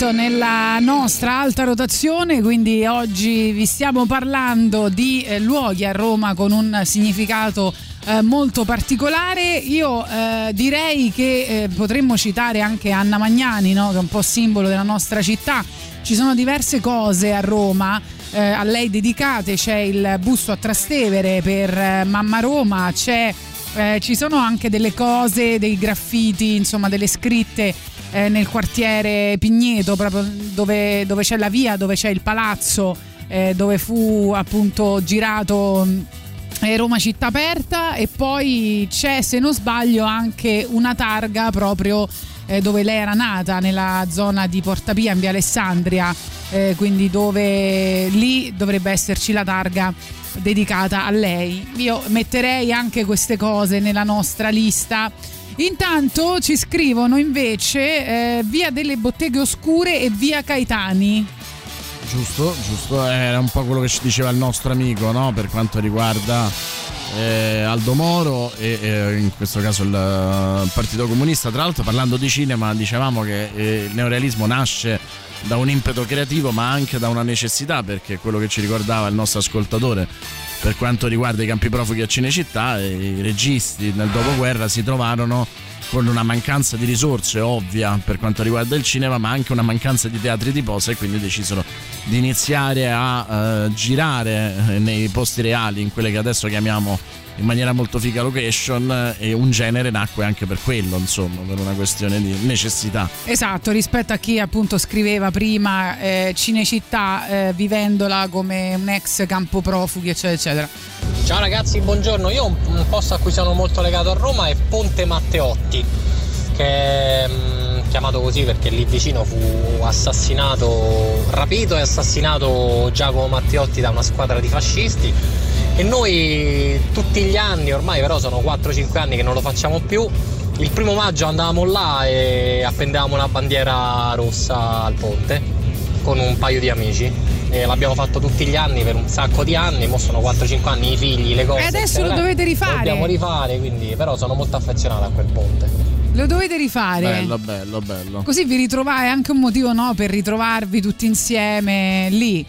Negrito nella nostra alta rotazione, quindi oggi vi stiamo parlando di eh, luoghi a Roma con un significato eh, molto particolare. Io eh, direi che eh, potremmo citare anche Anna Magnani, no? che è un po' simbolo della nostra città. Ci sono diverse cose a Roma. eh, a lei dedicate c'è il busto a Trastevere per eh, Mamma Roma, c'è eh, ci sono anche delle cose, dei graffiti, insomma delle scritte eh, nel quartiere Pigneto, proprio dove, dove c'è la via, dove c'è il palazzo, eh, dove fu appunto girato mh, eh, Roma città aperta. E poi c'è se non sbaglio anche una targa proprio eh, dove lei era nata nella zona di Porta Pia in via Alessandria eh, quindi dove lì dovrebbe esserci la targa dedicata a lei. Io metterei anche queste cose nella nostra lista. Intanto ci scrivono invece eh, via delle botteghe oscure e via Caetani. Giusto, giusto, era un po' quello che ci diceva il nostro amico no? per quanto riguarda eh, Aldo Moro e eh, in questo caso il eh, Partito Comunista. Tra l'altro parlando di cinema dicevamo che eh, il neorealismo nasce da un impeto creativo ma anche da una necessità perché quello che ci ricordava il nostro ascoltatore per quanto riguarda i campi profughi a Cinecittà i registi nel dopoguerra si trovarono con una mancanza di risorse ovvia per quanto riguarda il cinema, ma anche una mancanza di teatri di posa e quindi decisero di iniziare a eh, girare eh, nei posti reali, in quelle che adesso chiamiamo in maniera molto figa location eh, e un genere nacque anche per quello, insomma, per una questione di necessità. Esatto, rispetto a chi appunto scriveva prima eh, Cinecittà eh, vivendola come un ex campo profughi, eccetera, eccetera. Ciao ragazzi, buongiorno. Io un, posto a cui sono molto legato a Roma è Ponte Matteotti, che è mm, chiamato così perché lì vicino fu assassinato, rapito e assassinato Giacomo Matteotti da una squadra di fascisti. E noi tutti gli anni, ormai però sono 4-5 anni che non lo facciamo più, il primo maggio andavamo là e appendevamo una bandiera rossa al ponte con un paio di amici. E l'abbiamo fatto tutti gli anni per un sacco di anni, mo sono 4-5 anni i figli, le cose. E adesso lo eccetera. dovete rifare. Lo dobbiamo rifare, quindi, però sono molto affezionato a quel ponte. Lo dovete rifare. Bello, bello, bello. Così vi ritrovate, è anche un motivo no, per ritrovarvi tutti insieme lì.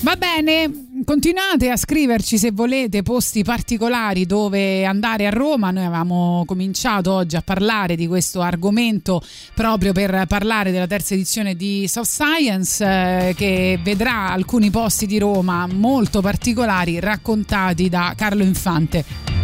Va bene, continuate a scriverci se volete posti particolari dove andare a Roma. Noi avevamo cominciato oggi a parlare di questo argomento proprio per parlare della terza edizione di Soft Science eh, che vedrà alcuni posti di Roma molto particolari raccontati da Carlo Infante.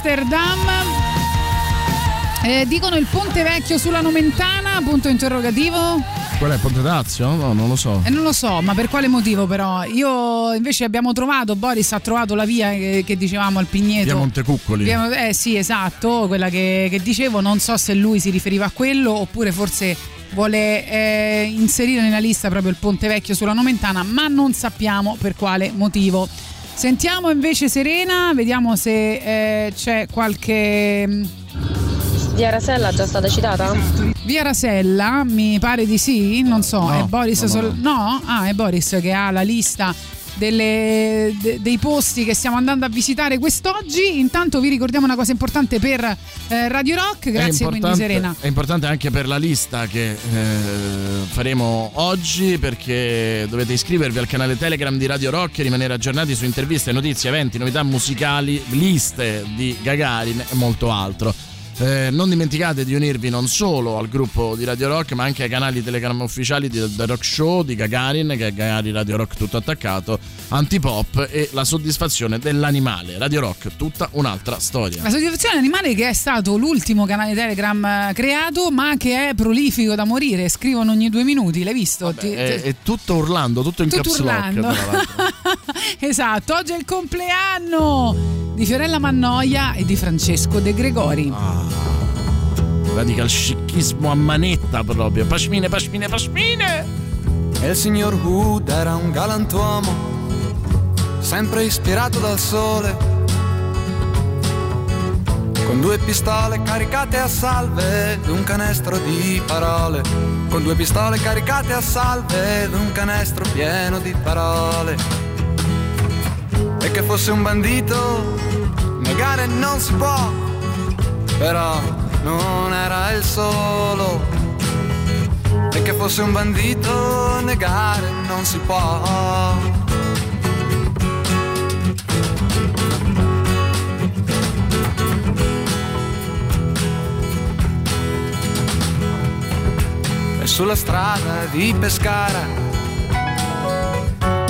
Amsterdam. Eh, dicono il ponte vecchio sulla Nomentana, punto interrogativo. Qual è Ponte Dazio? No, non lo so. E non lo so, ma per quale motivo però? Io invece abbiamo trovato, Boris ha trovato la via che, che dicevamo al Pigneto. Via Montecuccoli. Via- eh sì, esatto, quella che, che dicevo, non so se lui si riferiva a quello oppure forse vuole eh, inserire nella lista proprio il Ponte Vecchio sulla Nomentana, ma non sappiamo per quale motivo. Sentiamo invece Serena, vediamo se eh, c'è qualche... Via Rasella è già stata citata? Via Rasella, mi pare di sì, non so, No, è Boris no, no, sol- no? Ah, è Boris che ha la lista delle- de- dei posti che stiamo andando a visitare quest'oggi. Intanto vi ricordiamo una cosa importante per eh, Radio Rock, grazie quindi Serena. È importante anche per la lista che eh, faremo oggi perché dovete iscrivervi al canale Telegram di Radio Rock e rimanere aggiornati su interviste, notizie, eventi, novità musicali, liste di Gagarin e molto altro. Eh, non dimenticate di unirvi non solo al gruppo di Radio Rock ma anche ai canali Telegram ufficiali di The Rock Show di Gagarin che è Gagarin Radio Rock tutto attaccato, Antipop e la soddisfazione dell'animale. Radio Rock, tutta un'altra storia. La soddisfazione animale che è stato l'ultimo canale Telegram eh, creato, ma che è prolifico da morire. Scrivono ogni due minuti, l'hai visto? Ti- È, ti- è tutto urlando, tutto in Tutto caps urlando. esatto, oggi è il compleanno di Fiorella Mannoia e di Francesco De Gregori. Radical scichismo a manetta proprio. Pashmine, pashmine, pashmine. E il signor Hood era un galantuomo, sempre ispirato dal sole. Con due pistole caricate a salve ed un canestro di parole. Con due pistole caricate a salve ed un canestro pieno di parole. E che fosse un bandito, negare non si può. Però non era il solo. E che fosse un bandito, negare non si può. E sulla strada di Pescara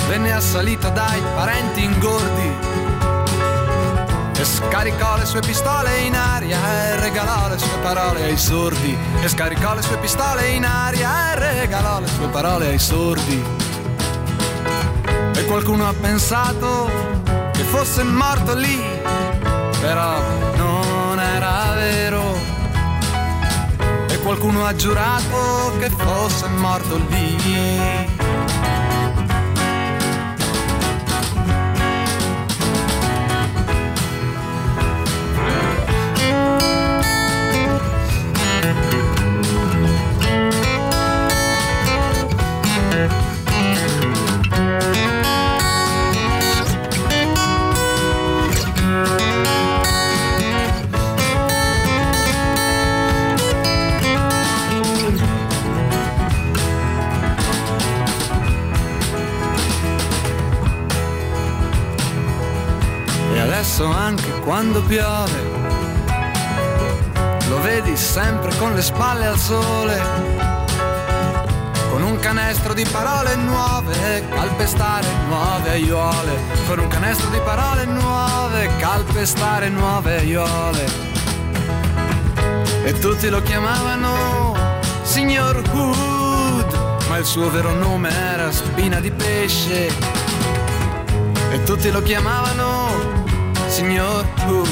venne assalito dai parenti ingordi e scaricò le sue pistole in aria e regalò le sue parole ai sordi. E scaricò le sue pistole in aria e regalò le sue parole ai sordi. E qualcuno ha pensato che fosse morto lì, però non era vero. E qualcuno ha giurato che fosse morto lì. Adesso anche quando piove, lo vedi sempre con le spalle al sole, con un canestro di parole nuove, calpestare nuove aiuole, con un canestro di parole nuove, calpestare nuove aiuole. E tutti lo chiamavano signor Hood, ma il suo vero nome era Spina di Pesce e tutti lo chiamavano signor Hood.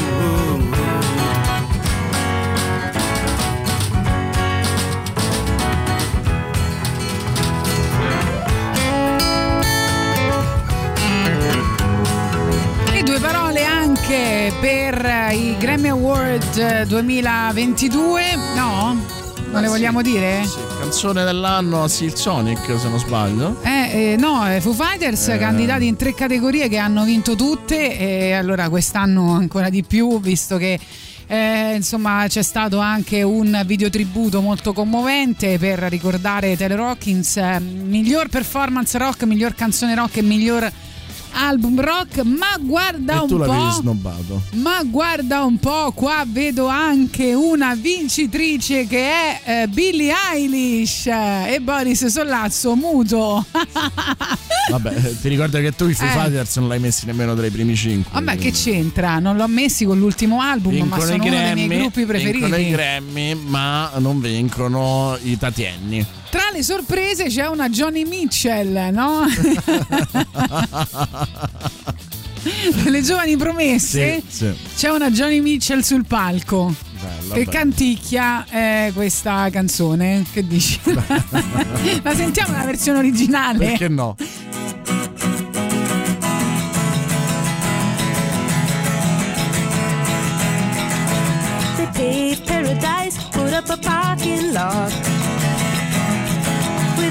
E due parole anche per i Grammy Award 2022, no? Non le vogliamo dire? Canzone dell'anno a Seal Sonic, se non sbaglio. Eh, eh, no, eh, Foo Fighters Eh. candidati in tre categorie che hanno vinto tutte e allora quest'anno ancora di più visto che eh, insomma c'è stato anche un videotributo molto commovente per ricordare Taylor Hawkins eh, miglior performance rock, miglior canzone rock e miglior album rock ma guarda e tu un l'avevi po' snobbato. ma guarda un po', qua vedo anche una vincitrice che è eh, Billie Eilish e Boris Sollazzo muto. Vabbè, eh, ti ricordo che tu i Foo Eh. Fighters non l'hai messi nemmeno tra i primi cinque. Vabbè, che quindi. c'entra? Non l'ho messi con l'ultimo album, ma Vincono sono i uno dei Grammy, miei gruppi vincono i preferiti. Grammy, ma non vincono i Tatienni. Tra le sorprese c'è una Johnny Mitchell, no? Delle giovani promesse. Sì, sì. C'è una Johnny Mitchell sul palco. Bella, che bella. canticchia eh, questa canzone. Che dici? La sentiamo la versione originale? Perché no? Paradise, put up a parking lot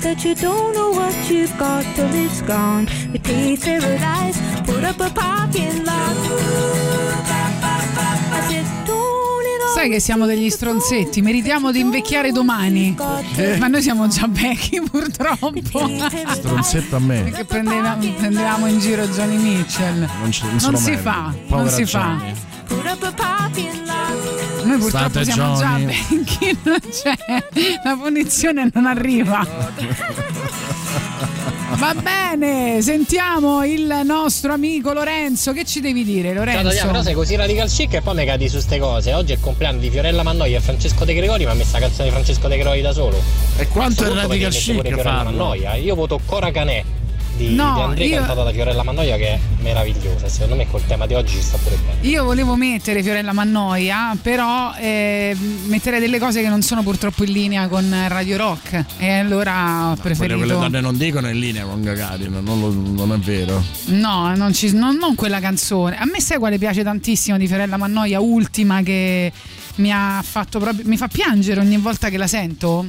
that you don't know what you've got till it's gone? Pave paradise, put up a parking lot. I said, Sai che siamo degli stronzetti, meritiamo di invecchiare domani. Eh. Ma noi siamo già vecchi purtroppo. Stronzetto a me. Perché prendeva- prendevamo in giro Johnny Mitchell. Non, ce- Non si fa, non Povera si fa. Johnny. put Noi purtroppo State siamo già Johnny. vecchi, non c'è, la punizione non arriva. Va bene, sentiamo il nostro amico Lorenzo. Che ci devi dire, Ciao Tatiana, però Lorenzo? sei così radical chic e poi mi cadi su ste cose. Oggi è il compleanno di Fiorella Mannoia e Francesco De Gregori, ma ha messo la canzone di Francesco De Gregori da solo. E quanto è radical chic Fiorella farlo? Mannoia. Io voto Cora Canè di, No, di Andrea io- cantata da Fiorella Mannoia che è meravigliosa. Secondo me col tema di oggi ci sta pure bene. Io volevo mettere Fiorella Mannoia, però eh, metterei delle cose che non sono purtroppo in linea con Radio Rock. E allora ho Quello che le preferito. donne non dicono è in linea con Gagarin, non, lo- non è vero. No, non, ci- non- non quella canzone. A me sai quale piace tantissimo di Fiorella Mannoia, ultima che mi ha fatto proprio. mi fa piangere ogni volta che la sento?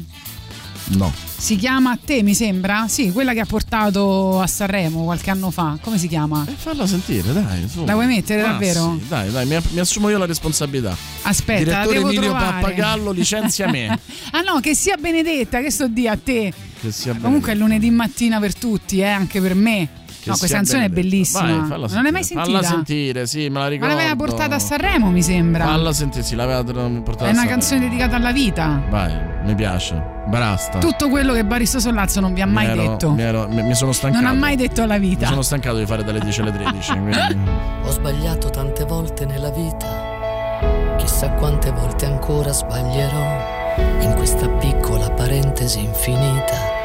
No. Si chiama A te, mi sembra? Sì, quella che ha portato a Sanremo qualche anno fa. Come si chiama? Falla sentire, dai. su. La vuoi mettere Ah, davvero? sì, dai, dai, mi, mi assumo io la responsabilità. Aspetta, Direttore Emilio trovare. Pappagallo licenzia me. ah no, che sia Benedetta, che sto di a te. Che sia bene. Comunque è lunedì mattina per tutti, eh, anche per me. Che no, questa canzone è Benedetta. bellissima. Vai, non l'hai mai sentita? Falla sentire, sì, me la Ma ricordo. l'aveva portata a Sanremo, mi sembra. Falla sentire, sì, l'aveva portata È a una Sanremo. canzone dedicata alla vita. Vai, mi piace. Basta. Tutto quello che Boris Sollazzo non vi ha mai mi ero- detto. Mi, ero- mi- mi sono stancato. Non ha mai detto alla Mi vita. sono stancato di fare dalle 10 alle 13. quindi- Ho sbagliato tante volte nella vita, chissà quante volte ancora sbaglierò in questa piccola parentesi infinita.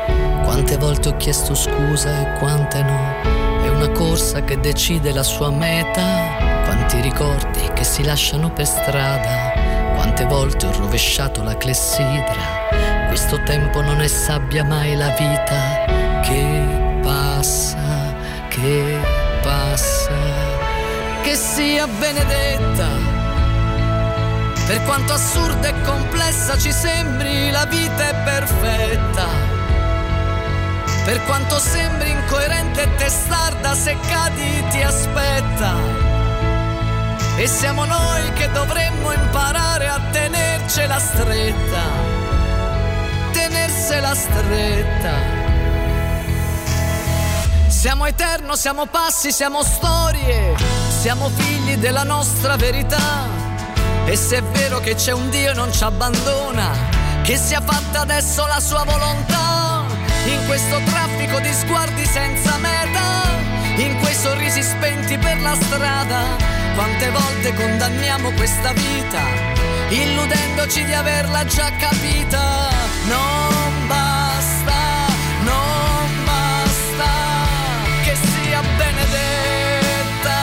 Quante volte ho chiesto scusa e quante no. È una corsa che decide la sua meta. Quanti ricordi che si lasciano per strada. Quante volte ho rovesciato la clessidra. Questo tempo non è sabbia mai la vita che passa, che passa che sia benedetta. Per quanto assurda e complessa ci sembri, la vita è perfetta. Per quanto sembri incoerente e testarda, se cadi ti aspetta. E siamo noi che dovremmo imparare a tenercela stretta. Tenersela stretta. Siamo eterno, siamo passi, siamo storie, siamo figli della nostra verità. E se è vero che c'è un Dio e non ci abbandona, che sia fatta adesso la sua volontà. In questo traffico di sguardi senza meta, in quei sorrisi spenti per la strada, quante volte condanniamo questa vita, illudendoci di averla già capita. Non basta, non basta che sia benedetta.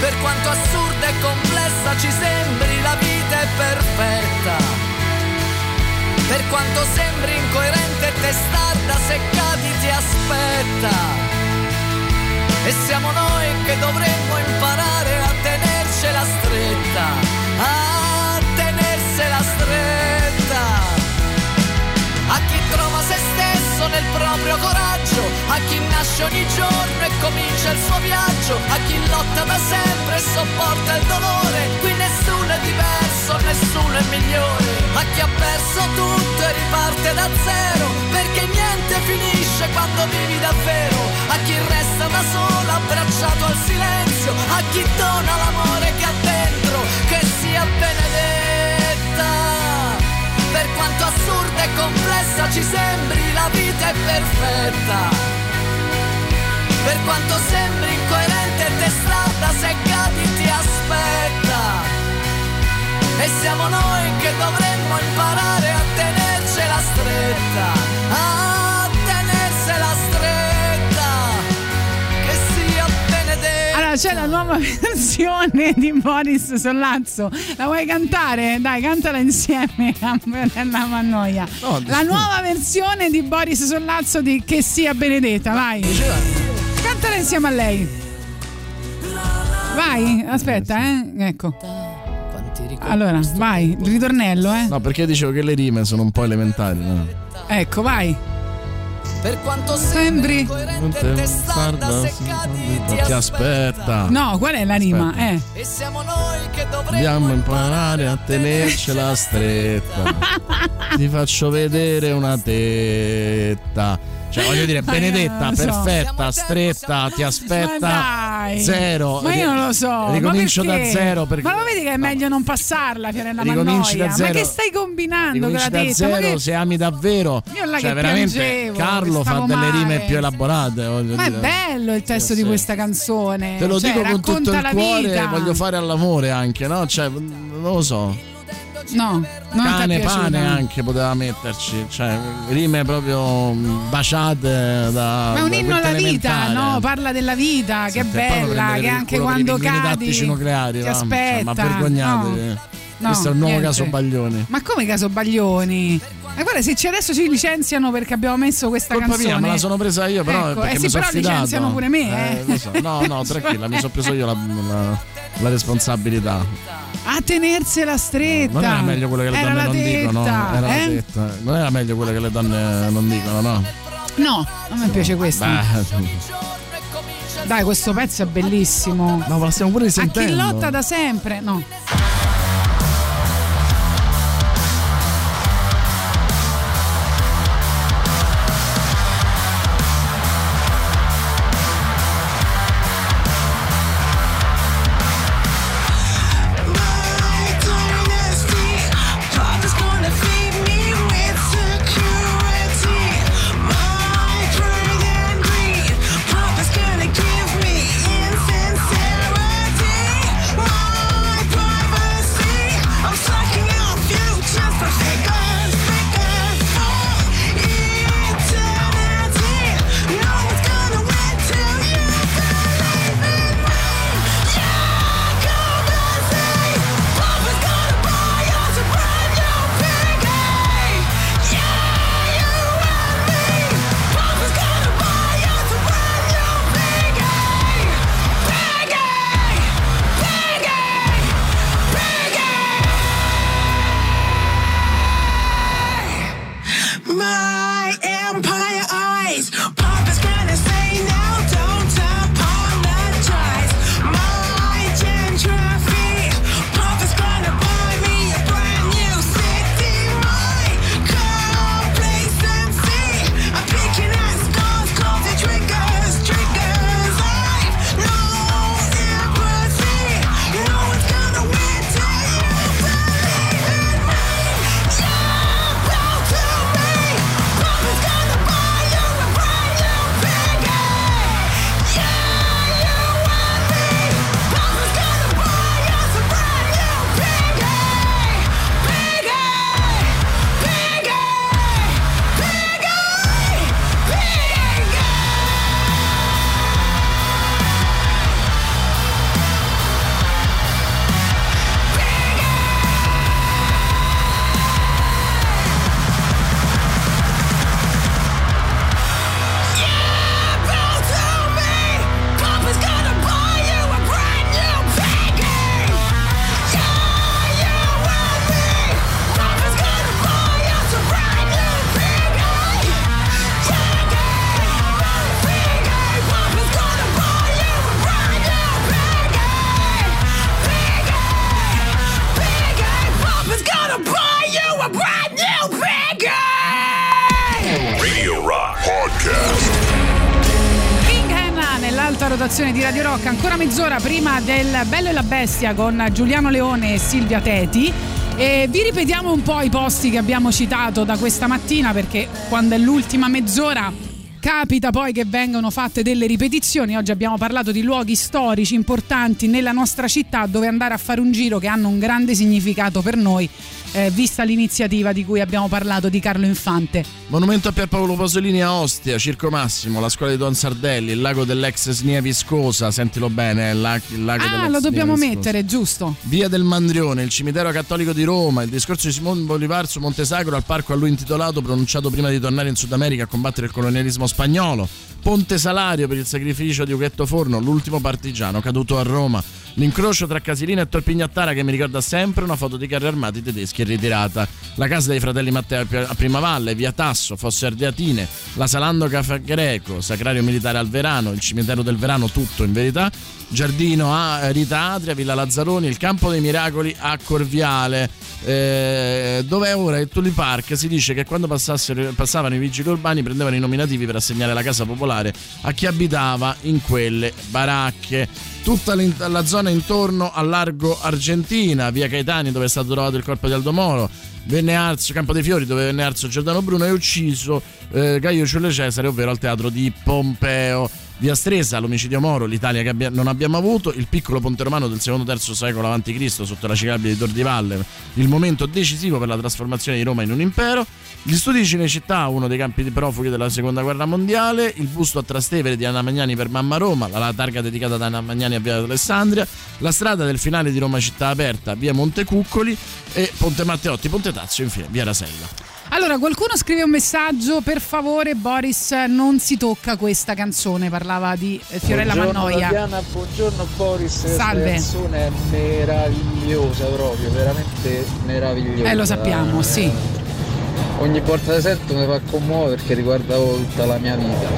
Per quanto assurda e complessa ci sembri, la vita è perfetta. Per quanto sembri incoerente e testarda, se cadi ti aspetta. E siamo noi che dovremmo imparare a tenercela stretta, a tenersela stretta. A chi trova se stesso nel proprio coraggio, a chi nasce ogni giorno e comincia il suo viaggio, a chi lotta da sempre e sopporta il dolore, qui nessuno è diverso, nessuno è migliore, a chi ha perso tutto e riparte da zero, perché niente finisce quando vivi davvero, a chi resta da solo abbracciato al silenzio, a chi dona l'amore che ha dentro, che sia benedetta. Quanto assurda e complessa ci sembri, la vita è perfetta. Per quanto sembri incoerente e testarda, se cadi ti aspetta. E siamo noi che dovremmo imparare a tenercela stretta, a c'è la nuova versione di Boris Sollazzo. La vuoi cantare? Dai, cantala insieme a Antonella Mannoia. la nuova versione di Boris Sollazzo di Che sia benedetta, vai. Cantala insieme a lei. Vai, aspetta, eh. Ecco. Allora, vai, il ritornello, eh. No, perché dicevo che le rime sono un po' elementari. No? Ecco, vai. Per quanto sembri incoerente e testarda, se cadi ti Ti aspetta. No, qual è la rima? Eh. E siamo noi che dovremmo Dobbiamo imparare a tenercela stretta. Ti faccio vedere una tetta. Cioè, voglio dire, Ma Benedetta, so. perfetta, stretta, ti aspetta. Ma. Zero. Ma io non lo so. Ricomincio da zero perché. Ma lo vedi che è meglio non passarla, Fiorella Ricominci Mannoia? da zero. Ma che stai combinando Ricominci da zero che- se ami davvero. Io là cioè, che veramente piangevo, Carlo fa delle rime più elaborate. voglio Ma è dire. bello il testo Sì, di sì. questa canzone. Te lo Cioè, dico con tutto il cuore, vita. voglio fare all'amore anche, no? Cioè, non lo so. No, non Cane, pane anche poteva metterci, cioè rime proprio baciate da. Ma è un inno alla vita, no? Parla della vita, che è Senti, e poi bella, che anche quando cadi nucleari, ti va. Cioè, aspetta. ma vergognatevi. No. No, Questo è un nuovo niente. caso Baglioni. Ma come caso Baglioni? Ma guarda, se adesso ci licenziano perché abbiamo messo questa Colpa canzone. mia, me la sono presa io, però Ecco, eh sì, però licenziano pure me, eh. lo so. No, no, tranquilla, mi sono preso io la, la- la responsabilità. A tenersela stretta. Non era meglio quello che le Era donne la non dicono. tetta, Era la eh? tetta. Non era meglio quello che le donne non dicono, no? No, a me piace questo. Dai, questo pezzo è bellissimo. No, ma la stiamo pure A chi risentendo. lotta da sempre, no. Bestia con Giuliano Leone e Silvia Teti. E vi ripetiamo un po' i posti che abbiamo citato da questa mattina perché quando è l'ultima mezz'ora capita poi che vengano fatte delle ripetizioni. Oggi abbiamo parlato di luoghi storici importanti nella nostra città dove andare a fare un giro che hanno un grande significato per noi, eh, vista l'iniziativa di cui abbiamo parlato di Carlo Infante. Monumento a Pierpaolo Pasolini a Ostia, Circo Massimo, la scuola di Don Sardelli, il lago dell'ex Snia Viscosa, sentilo bene, il, la- il lago Ah, lo dobbiamo Viscosa. mettere, giusto? Via del Mandrione, il cimitero cattolico di Roma, il discorso di Simone Bolivar su Monte Sacro al parco a lui intitolato, pronunciato prima di tornare in Sud America a combattere il colonialismo spagnolo. Ponte Salario per il sacrificio di Ughetto Forno, l'ultimo partigiano caduto a Roma. L'incrocio tra Casilina e Torpignattara che mi ricorda sempre una foto di carri armati tedeschi ritirata. La casa dei fratelli Matteo a Primavalle, via Tasso, Fosse Ardeatine, la Salando Caffè Greco, Sacrario Militare al Verano, il cimitero del Verano, tutto in verità. Giardino a Rita Adria, Villa Lazzaroni, il Campo dei Miracoli a Corviale, eh, dove ora il Tulli Park si dice che quando passavano i vigili urbani prendevano i nominativi per assegnare la casa popolare a chi abitava in quelle baracche. Tutta la zona intorno al largo Argentina, via Caetani dove è stato trovato il corpo di Aldo Moro, venne arso Campo dei Fiori dove venne arso Giordano Bruno e ucciso eh, Gaio Ciulle Cesare, ovvero al teatro di Pompeo. Via Stresa, l'omicidio Moro, l'Italia che abbia- non abbiamo avuto, il piccolo ponte romano del secondo-terzo secolo a.C. sotto la cicabile di Tor di Valle, il momento decisivo per la trasformazione di Roma in un impero, gli studi di Cinecittà, uno dei campi di profughi della seconda guerra mondiale, il busto a Trastevere di Anna Magnani per Mamma Roma, la, targa dedicata ad Anna Magnani a via Alessandria, la strada del finale di Roma città aperta, via Montecuccoli e Ponte Matteotti, Ponte Tazio, infine via Rasella. Allora, qualcuno scrive un messaggio, per favore Boris non si tocca questa canzone, parlava di eh, Fiorella buongiorno Mannoia. Tatiana, buongiorno Boris, Salve. questa canzone è meravigliosa proprio, veramente meravigliosa. Eh, lo sappiamo, sì. Ogni volta che sento mi fa commuovere perché riguarda tutta la mia vita.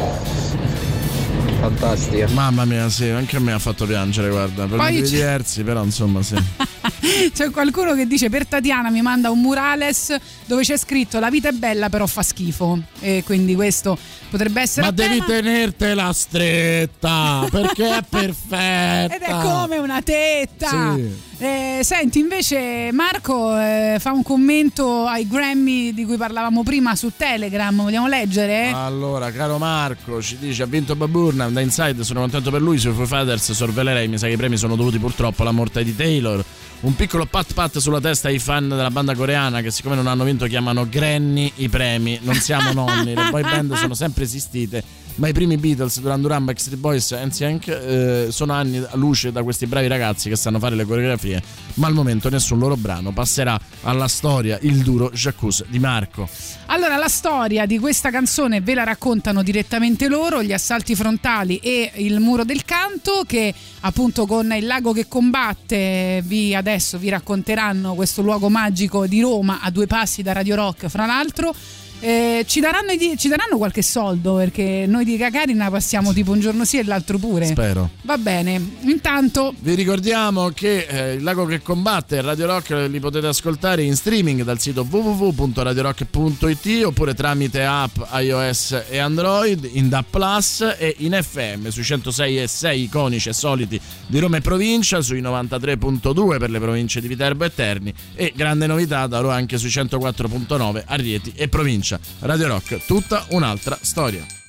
Fantastica. Mamma mia, sì, anche a me ha fatto piangere, guarda, per Poi motivi c'è- diversi, però insomma sì. C'è qualcuno che dice per Tatiana mi manda un murales dove c'è scritto la vita è bella però fa schifo e quindi questo potrebbe essere Ma devi tema. tenertela stretta perché è perfetta. ed è come una tetta. Sì. Eh, senti, invece Marco eh, fa un commento ai Grammy di cui parlavamo prima su Telegram, vogliamo leggere? Allora, caro Marco, ci dice ha vinto Baburnham da Inside, sono contento per lui, sui Foo Fighters sorvelerei, mi sa che i premi sono dovuti purtroppo alla morte di Taylor. Un piccolo pat pat sulla testa ai fan della banda coreana che siccome non hanno vinto chiamano Granny i premi, non siamo nonni, le boy band sono sempre esistite, ma i primi Beatles, Duran Duran, Backstreet Boys e NSYNC eh, sono anni a luce da questi bravi ragazzi che sanno fare le coreografie, ma al momento nessun loro brano passerà alla storia il duro Jacuzzi di Marco. Allora, la storia di questa canzone ve la raccontano direttamente loro, gli assalti frontali e il muro del canto, che appunto con il lago che combatte vi adesso vi racconteranno questo luogo magico di Roma a due passi da Radio Rock, fra l'altro. Eh, ci, daranno, i ci daranno qualche soldo perché noi di Gagarina passiamo tipo un giorno sì e l'altro pure. Spero. Va bene, intanto Vi ricordiamo che eh, il Lago che combatte Radio Rock li potete ascoltare in streaming dal sito www.radiorock.it oppure tramite app iOS e Android in DAP Plus e in FM sui 106 e 6 iconici e soliti di Roma e provincia, sui 93.2 per le province di Viterbo e Terni e grande novità darò anche sui 104.9 a Rieti e provincia. Radio Rock, tutta un'altra storia.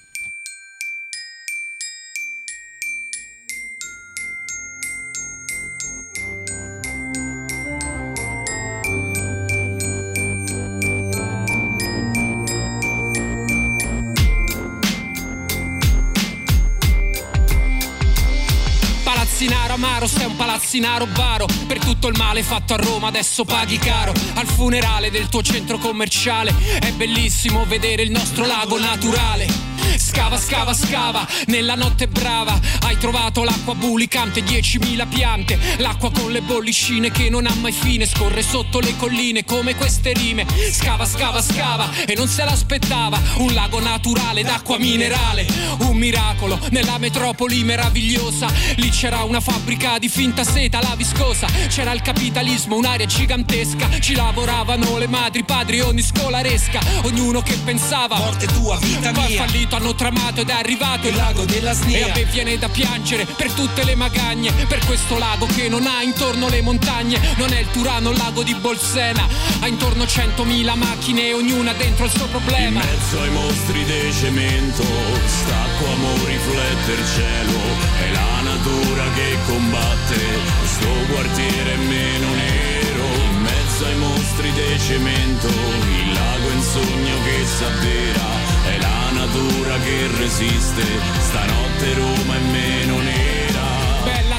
Palazzinaro baro Per tutto il male fatto a Roma adesso paghi caro. Al funerale del tuo centro commerciale. È bellissimo vedere il nostro lago naturale Scava, scava, scava, nella notte brava. Hai trovato l'acqua bulicante, 10.000 piante. L'acqua con le bollicine che non ha mai fine. Scorre sotto le colline come queste rime. Scava, scava, scava e non se l'aspettava. Un lago naturale d'acqua minerale. Un miracolo nella metropoli meravigliosa. Lì c'era una fabbrica di finta seta, la viscosa. C'era il capitalismo, un'area gigantesca. Ci lavoravano le madri, padri, ogni scolaresca Ognuno che pensava Morte tua, vita mia. Poi fallito hanno hanno tramato ed è arrivato il lago della Snia. E a me viene da piangere per tutte le magagne, per questo lago che non ha intorno le montagne. Non è il Turano, il lago di Bolsena, ha intorno 100.000 macchine, ognuna dentro il suo In problema. mezzo ai mostri di cemento, stacco amo riflette il cielo, è la natura che combatte, sto quartiere è meno nero, in mezzo ai mostri di cemento, il lago è un sogno che s'avvera, è la natura che resiste, stanotte Roma è meno nera.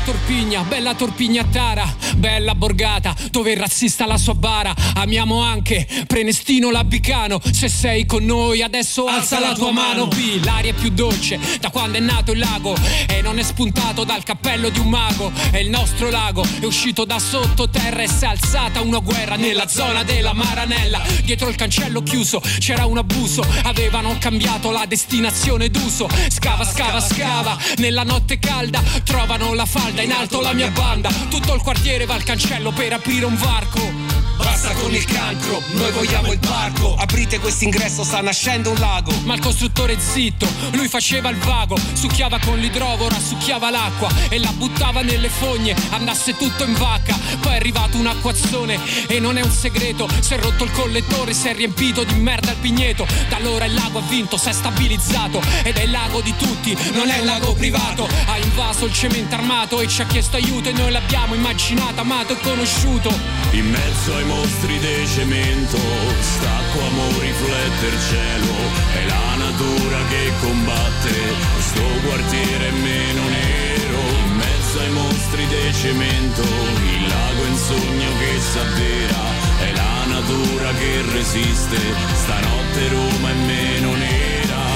Bella Torpigna, bella Torpignatara, bella Borgata, dove il razzista la sua bara. Amiamo anche Prenestino Labicano. Se sei con noi adesso alza, la tua mano. B, l'aria è più dolce da quando è nato il lago e non è spuntato dal cappello di un mago. È il nostro lago, è uscito da sottoterra e si è alzata una guerra nella zona della Maranella. Dietro il cancello chiuso c'era un abuso, avevano cambiato la destinazione d'uso. Scava, scava, scava, nella notte calda trovano la falda in alto la mia banda. Tutto il quartiere va al cancello per aprire un varco. Basta con il cancro, noi vogliamo il parco. Aprite quest'ingresso, sta nascendo un lago. Ma il costruttore zitto, lui faceva il vago. Succhiava con l'idrovo, rasucchiava l'acqua e la buttava nelle fogne. Andasse tutto in vacca. Poi è arrivato un acquazzone e non è un segreto. Si è rotto il collettore, si è riempito di merda il pigneto. Da allora il lago ha vinto, si è stabilizzato. Ed è il lago di tutti, non è un lago privato. Ha invaso il cemento armato e ci ha chiesto aiuto. E noi l'abbiamo immaginato, amato e conosciuto. In mezzo ai mostri di cemento, stacco amo riflette il cielo, è la natura che combatte, sto quartiere è meno nero. In mezzo ai mostri di cemento, il lago è un sogno che s'avvera, è la natura che resiste, stanotte Roma è meno nera.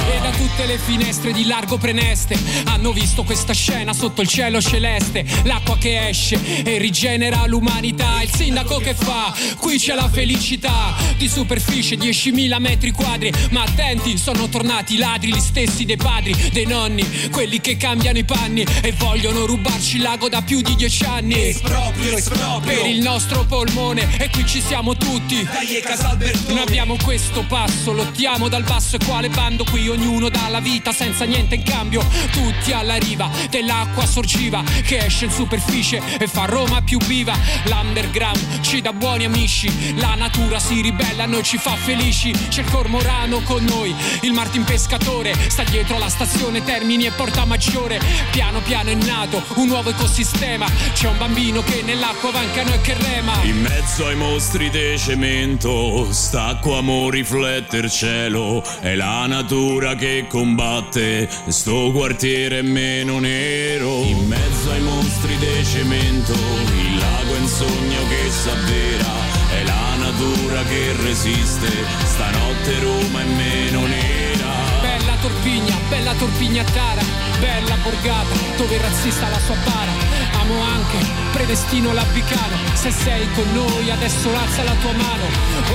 E da tutte le finestre di largo preneste hanno visto questa scena sotto il cielo celeste. L'acqua che esce e rigenera l'umanità. Il sindaco che fa? Qui c'è la felicità. Di superficie 10.000 metri quadri. Ma attenti, sono tornati i ladri, gli stessi dei padri, dei nonni. Quelli che cambiano i panni e vogliono rubarci il lago da più di dieci anni. Esproprio, esproprio. Per il nostro polmone. E qui ci siamo tutti. Dai, Casalbertone. Noi abbiamo questo passo, lottiamo dal basso e quale bando qui ognuno dà la vita senza niente in cambio. Tutti alla riva dell'acqua sorgiva che esce in superficie e fa Roma più viva. L'underground ci dà buoni amici, la natura si ribella, a noi ci fa felici. C'è il cormorano con noi, il Martin pescatore sta dietro la stazione Termini e Porta Maggiore. Piano piano è nato un nuovo ecosistema. C'è un bambino che nell'acqua va in canoa e che rema. In mezzo ai mostri di cemento, stacco amo riflette il cielo, è la natura che combatte, sto quartiere meno nero. In mezzo ai mostri di cemento, il lago è un sogno che s'avvera, è la natura che resiste, stanotte Roma è meno nera. Bella Torpigna, bella Torpignatara, bella Borgata, dove il razzista la sua bara. Amo anche Predestino Labicano, se sei con noi adesso alza la tua mano.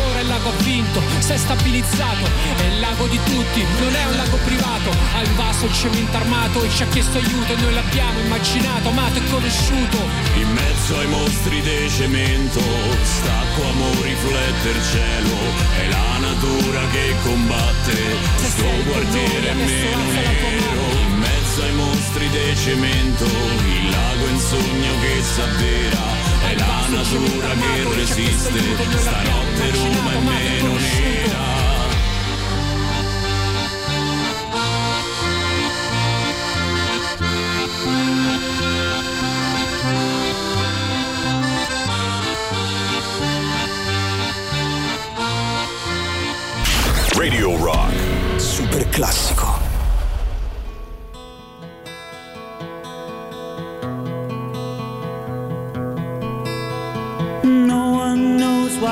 Ora il lago ha vinto, si è stabilizzato, è il lago di tutti, non è un lago privato. Ha invaso il cemento armato e ci ha chiesto aiuto e noi l'abbiamo immaginato, amato e conosciuto. In mezzo ai mostri di cemento, stacco amo riflette il cielo, è la natura che combatte, sto quartiere è meno nero. Mezzo ai mostri di cemento, il lago è un sogno che s'avvera, è la natura che resiste, stanotte Roma è meno nera. Radio Rock. Super classico.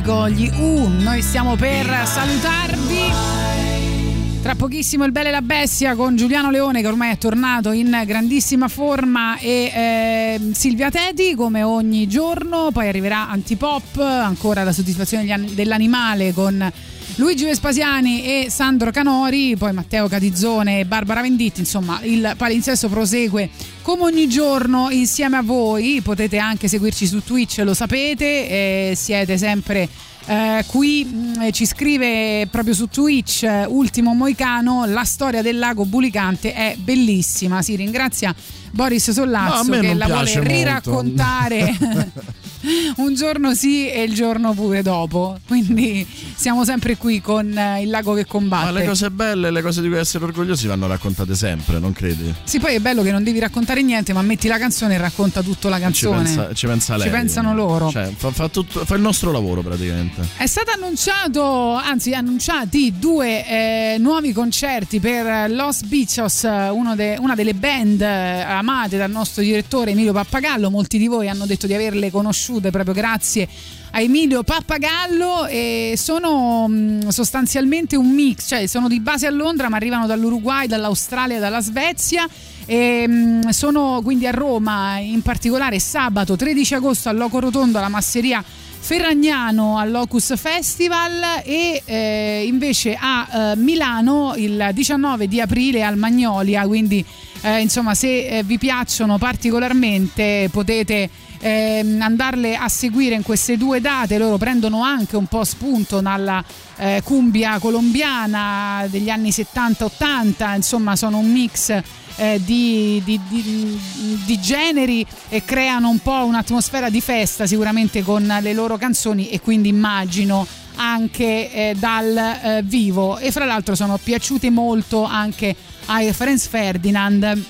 Classico, gli U, noi stiamo per salutarvi. Tra pochissimo il Belle e la Bestia con Giuliano Leone che ormai è tornato in grandissima forma e eh, Silvia Teti come ogni giorno, poi arriverà Antipop, ancora la soddisfazione dell'animale con Luigi Vespasiani e Sandro Canori, poi Matteo Catizzone e Barbara Venditti, insomma il palinsesto prosegue come ogni giorno insieme a voi, potete anche seguirci su Twitch, lo sapete, siete sempre eh, qui. Mh, ci scrive proprio su Twitch eh, Ultimo Moicano, la storia del lago Bulicante è bellissima, si ringrazia Boris No, Sollazzo me che la vuole molto. riraccontare un giorno sì e il giorno pure dopo. Quindi siamo sempre qui con eh, il lago che combatte. Ma le cose belle, le cose di cui essere orgogliosi vanno raccontate sempre, non credi? Sì, poi è bello che non devi raccontare niente, ma metti la canzone e racconta tutta la Ci canzone. pensa, ci pensa lei. Ci pensano loro. Cioè, fa, fa tutto- fa il nostro lavoro praticamente. È stato annunciato, anzi annunciati due eh, nuovi concerti per Los Bichos, uno de- una delle band eh, amate dal nostro direttore Emilio Pappagallo. Molti di voi hanno detto di averle conosciute proprio grazie a Emilio Pappagallo e sono mh, sostanzialmente un mix, cioè sono di base a Londra ma arrivano dall'Uruguay, dall'Australia, dalla Svezia e mh, sono quindi a Roma in particolare sabato 13 agosto al Loco Rotondo alla Masseria Ferragnano al Locus Festival e eh, invece a eh, Milano il 19 di aprile al Magnolia, quindi eh, insomma se eh, vi piacciono particolarmente potete ehm, andarle a seguire in queste due date, loro prendono anche un po' spunto dalla eh, cumbia colombiana degli anni 70-80, insomma sono un mix eh, di, di- di- di generi e creano un po' un'atmosfera di festa sicuramente con le loro canzoni e quindi immagino anche eh, dal eh, vivo. E fra l'altro sono piaciute molto anche ai Franz Ferdinand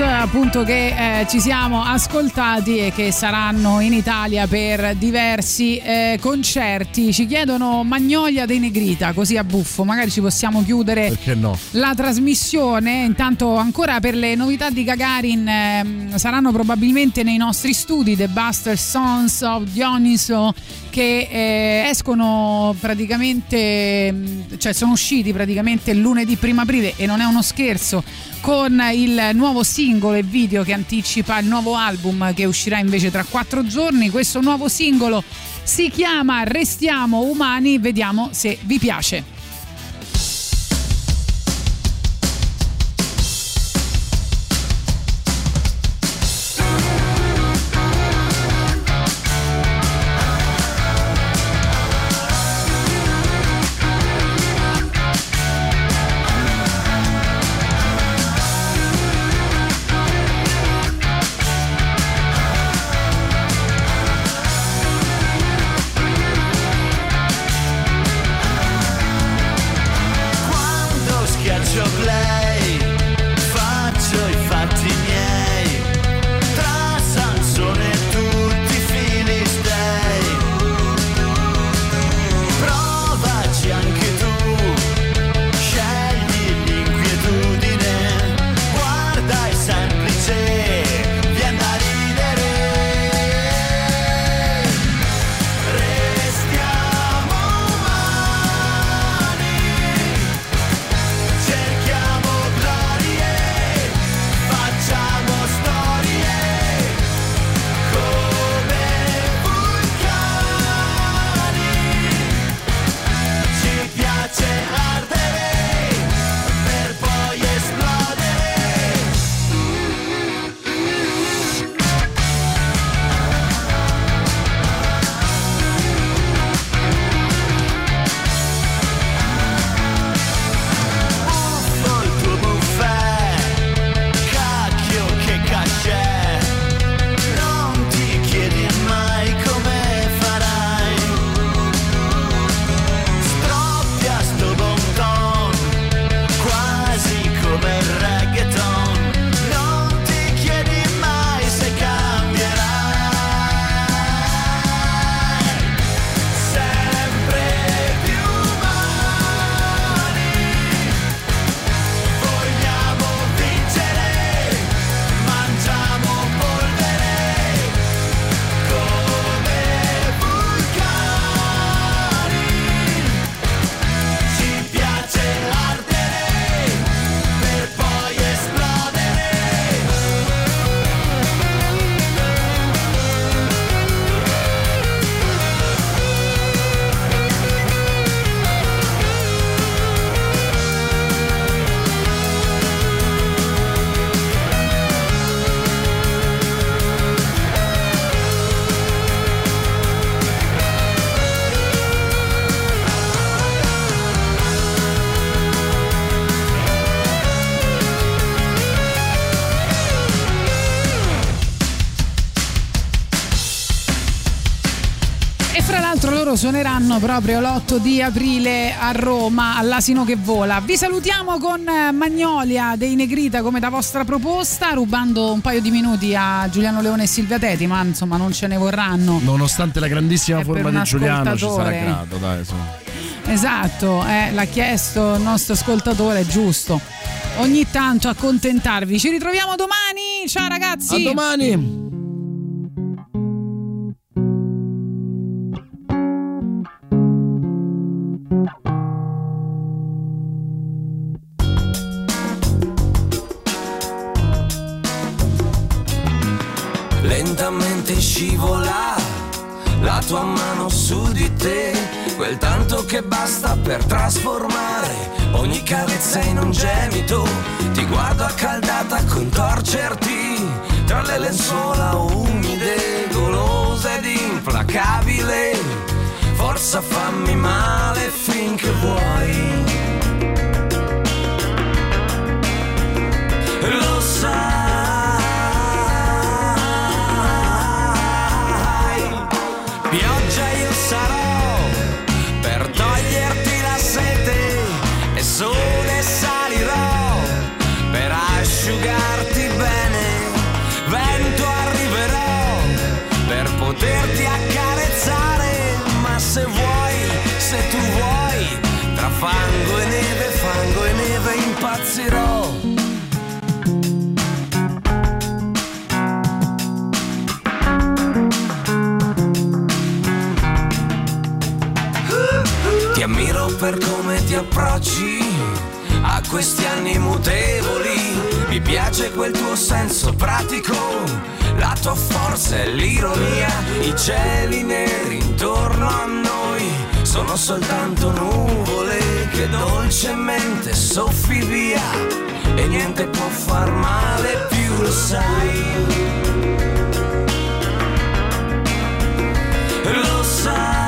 Appunto che eh, ci siamo ascoltati e che saranno in Italia per diversi eh, concerti. Ci chiedono Magnolia dei Negrita, così a buffo, magari ci possiamo chiudere no? la trasmissione. Intanto ancora per le novità di Gagarin ehm, saranno probabilmente nei nostri studi The Buster Sons of Dioniso che eh, escono praticamente, mh, cioè sono usciti praticamente lunedì 1 aprile e non è uno scherzo con il nuovo singolo e video che anticipa il nuovo album che uscirà invece tra quattro giorni. Questo nuovo singolo si chiama Restiamo umani, vediamo se vi piace. Suoneranno proprio l'8 di aprile a Roma all'Asino che vola. Vi salutiamo con eh, Magnolia dei Negrita come da vostra proposta, rubando un paio di minuti a Giuliano Leone e Silvia Teti, ma insomma non ce ne vorranno. Nonostante la grandissima È forma di Giuliano, ci sarà grato, dai. su. Esatto, eh, l'ha chiesto il nostro ascoltatore, giusto. Ogni tanto accontentarvi. Ci ritroviamo domani. Ciao ragazzi. A domani. Tua mano su di te, quel tanto che basta per trasformare ogni carezza in un gemito. Ti guardo accaldata a contorcerti tra le lenzuola umide, golosa ed implacabile. Forza fammi male finché vuoi. Lo sai, per come ti approcci a questi anni mutevoli. Mi piace quel tuo senso pratico, la tua forza e l'ironia, i cieli neri intorno a noi sono soltanto nuvole che dolcemente soffi via e niente può far male più, lo sai. Lo sai.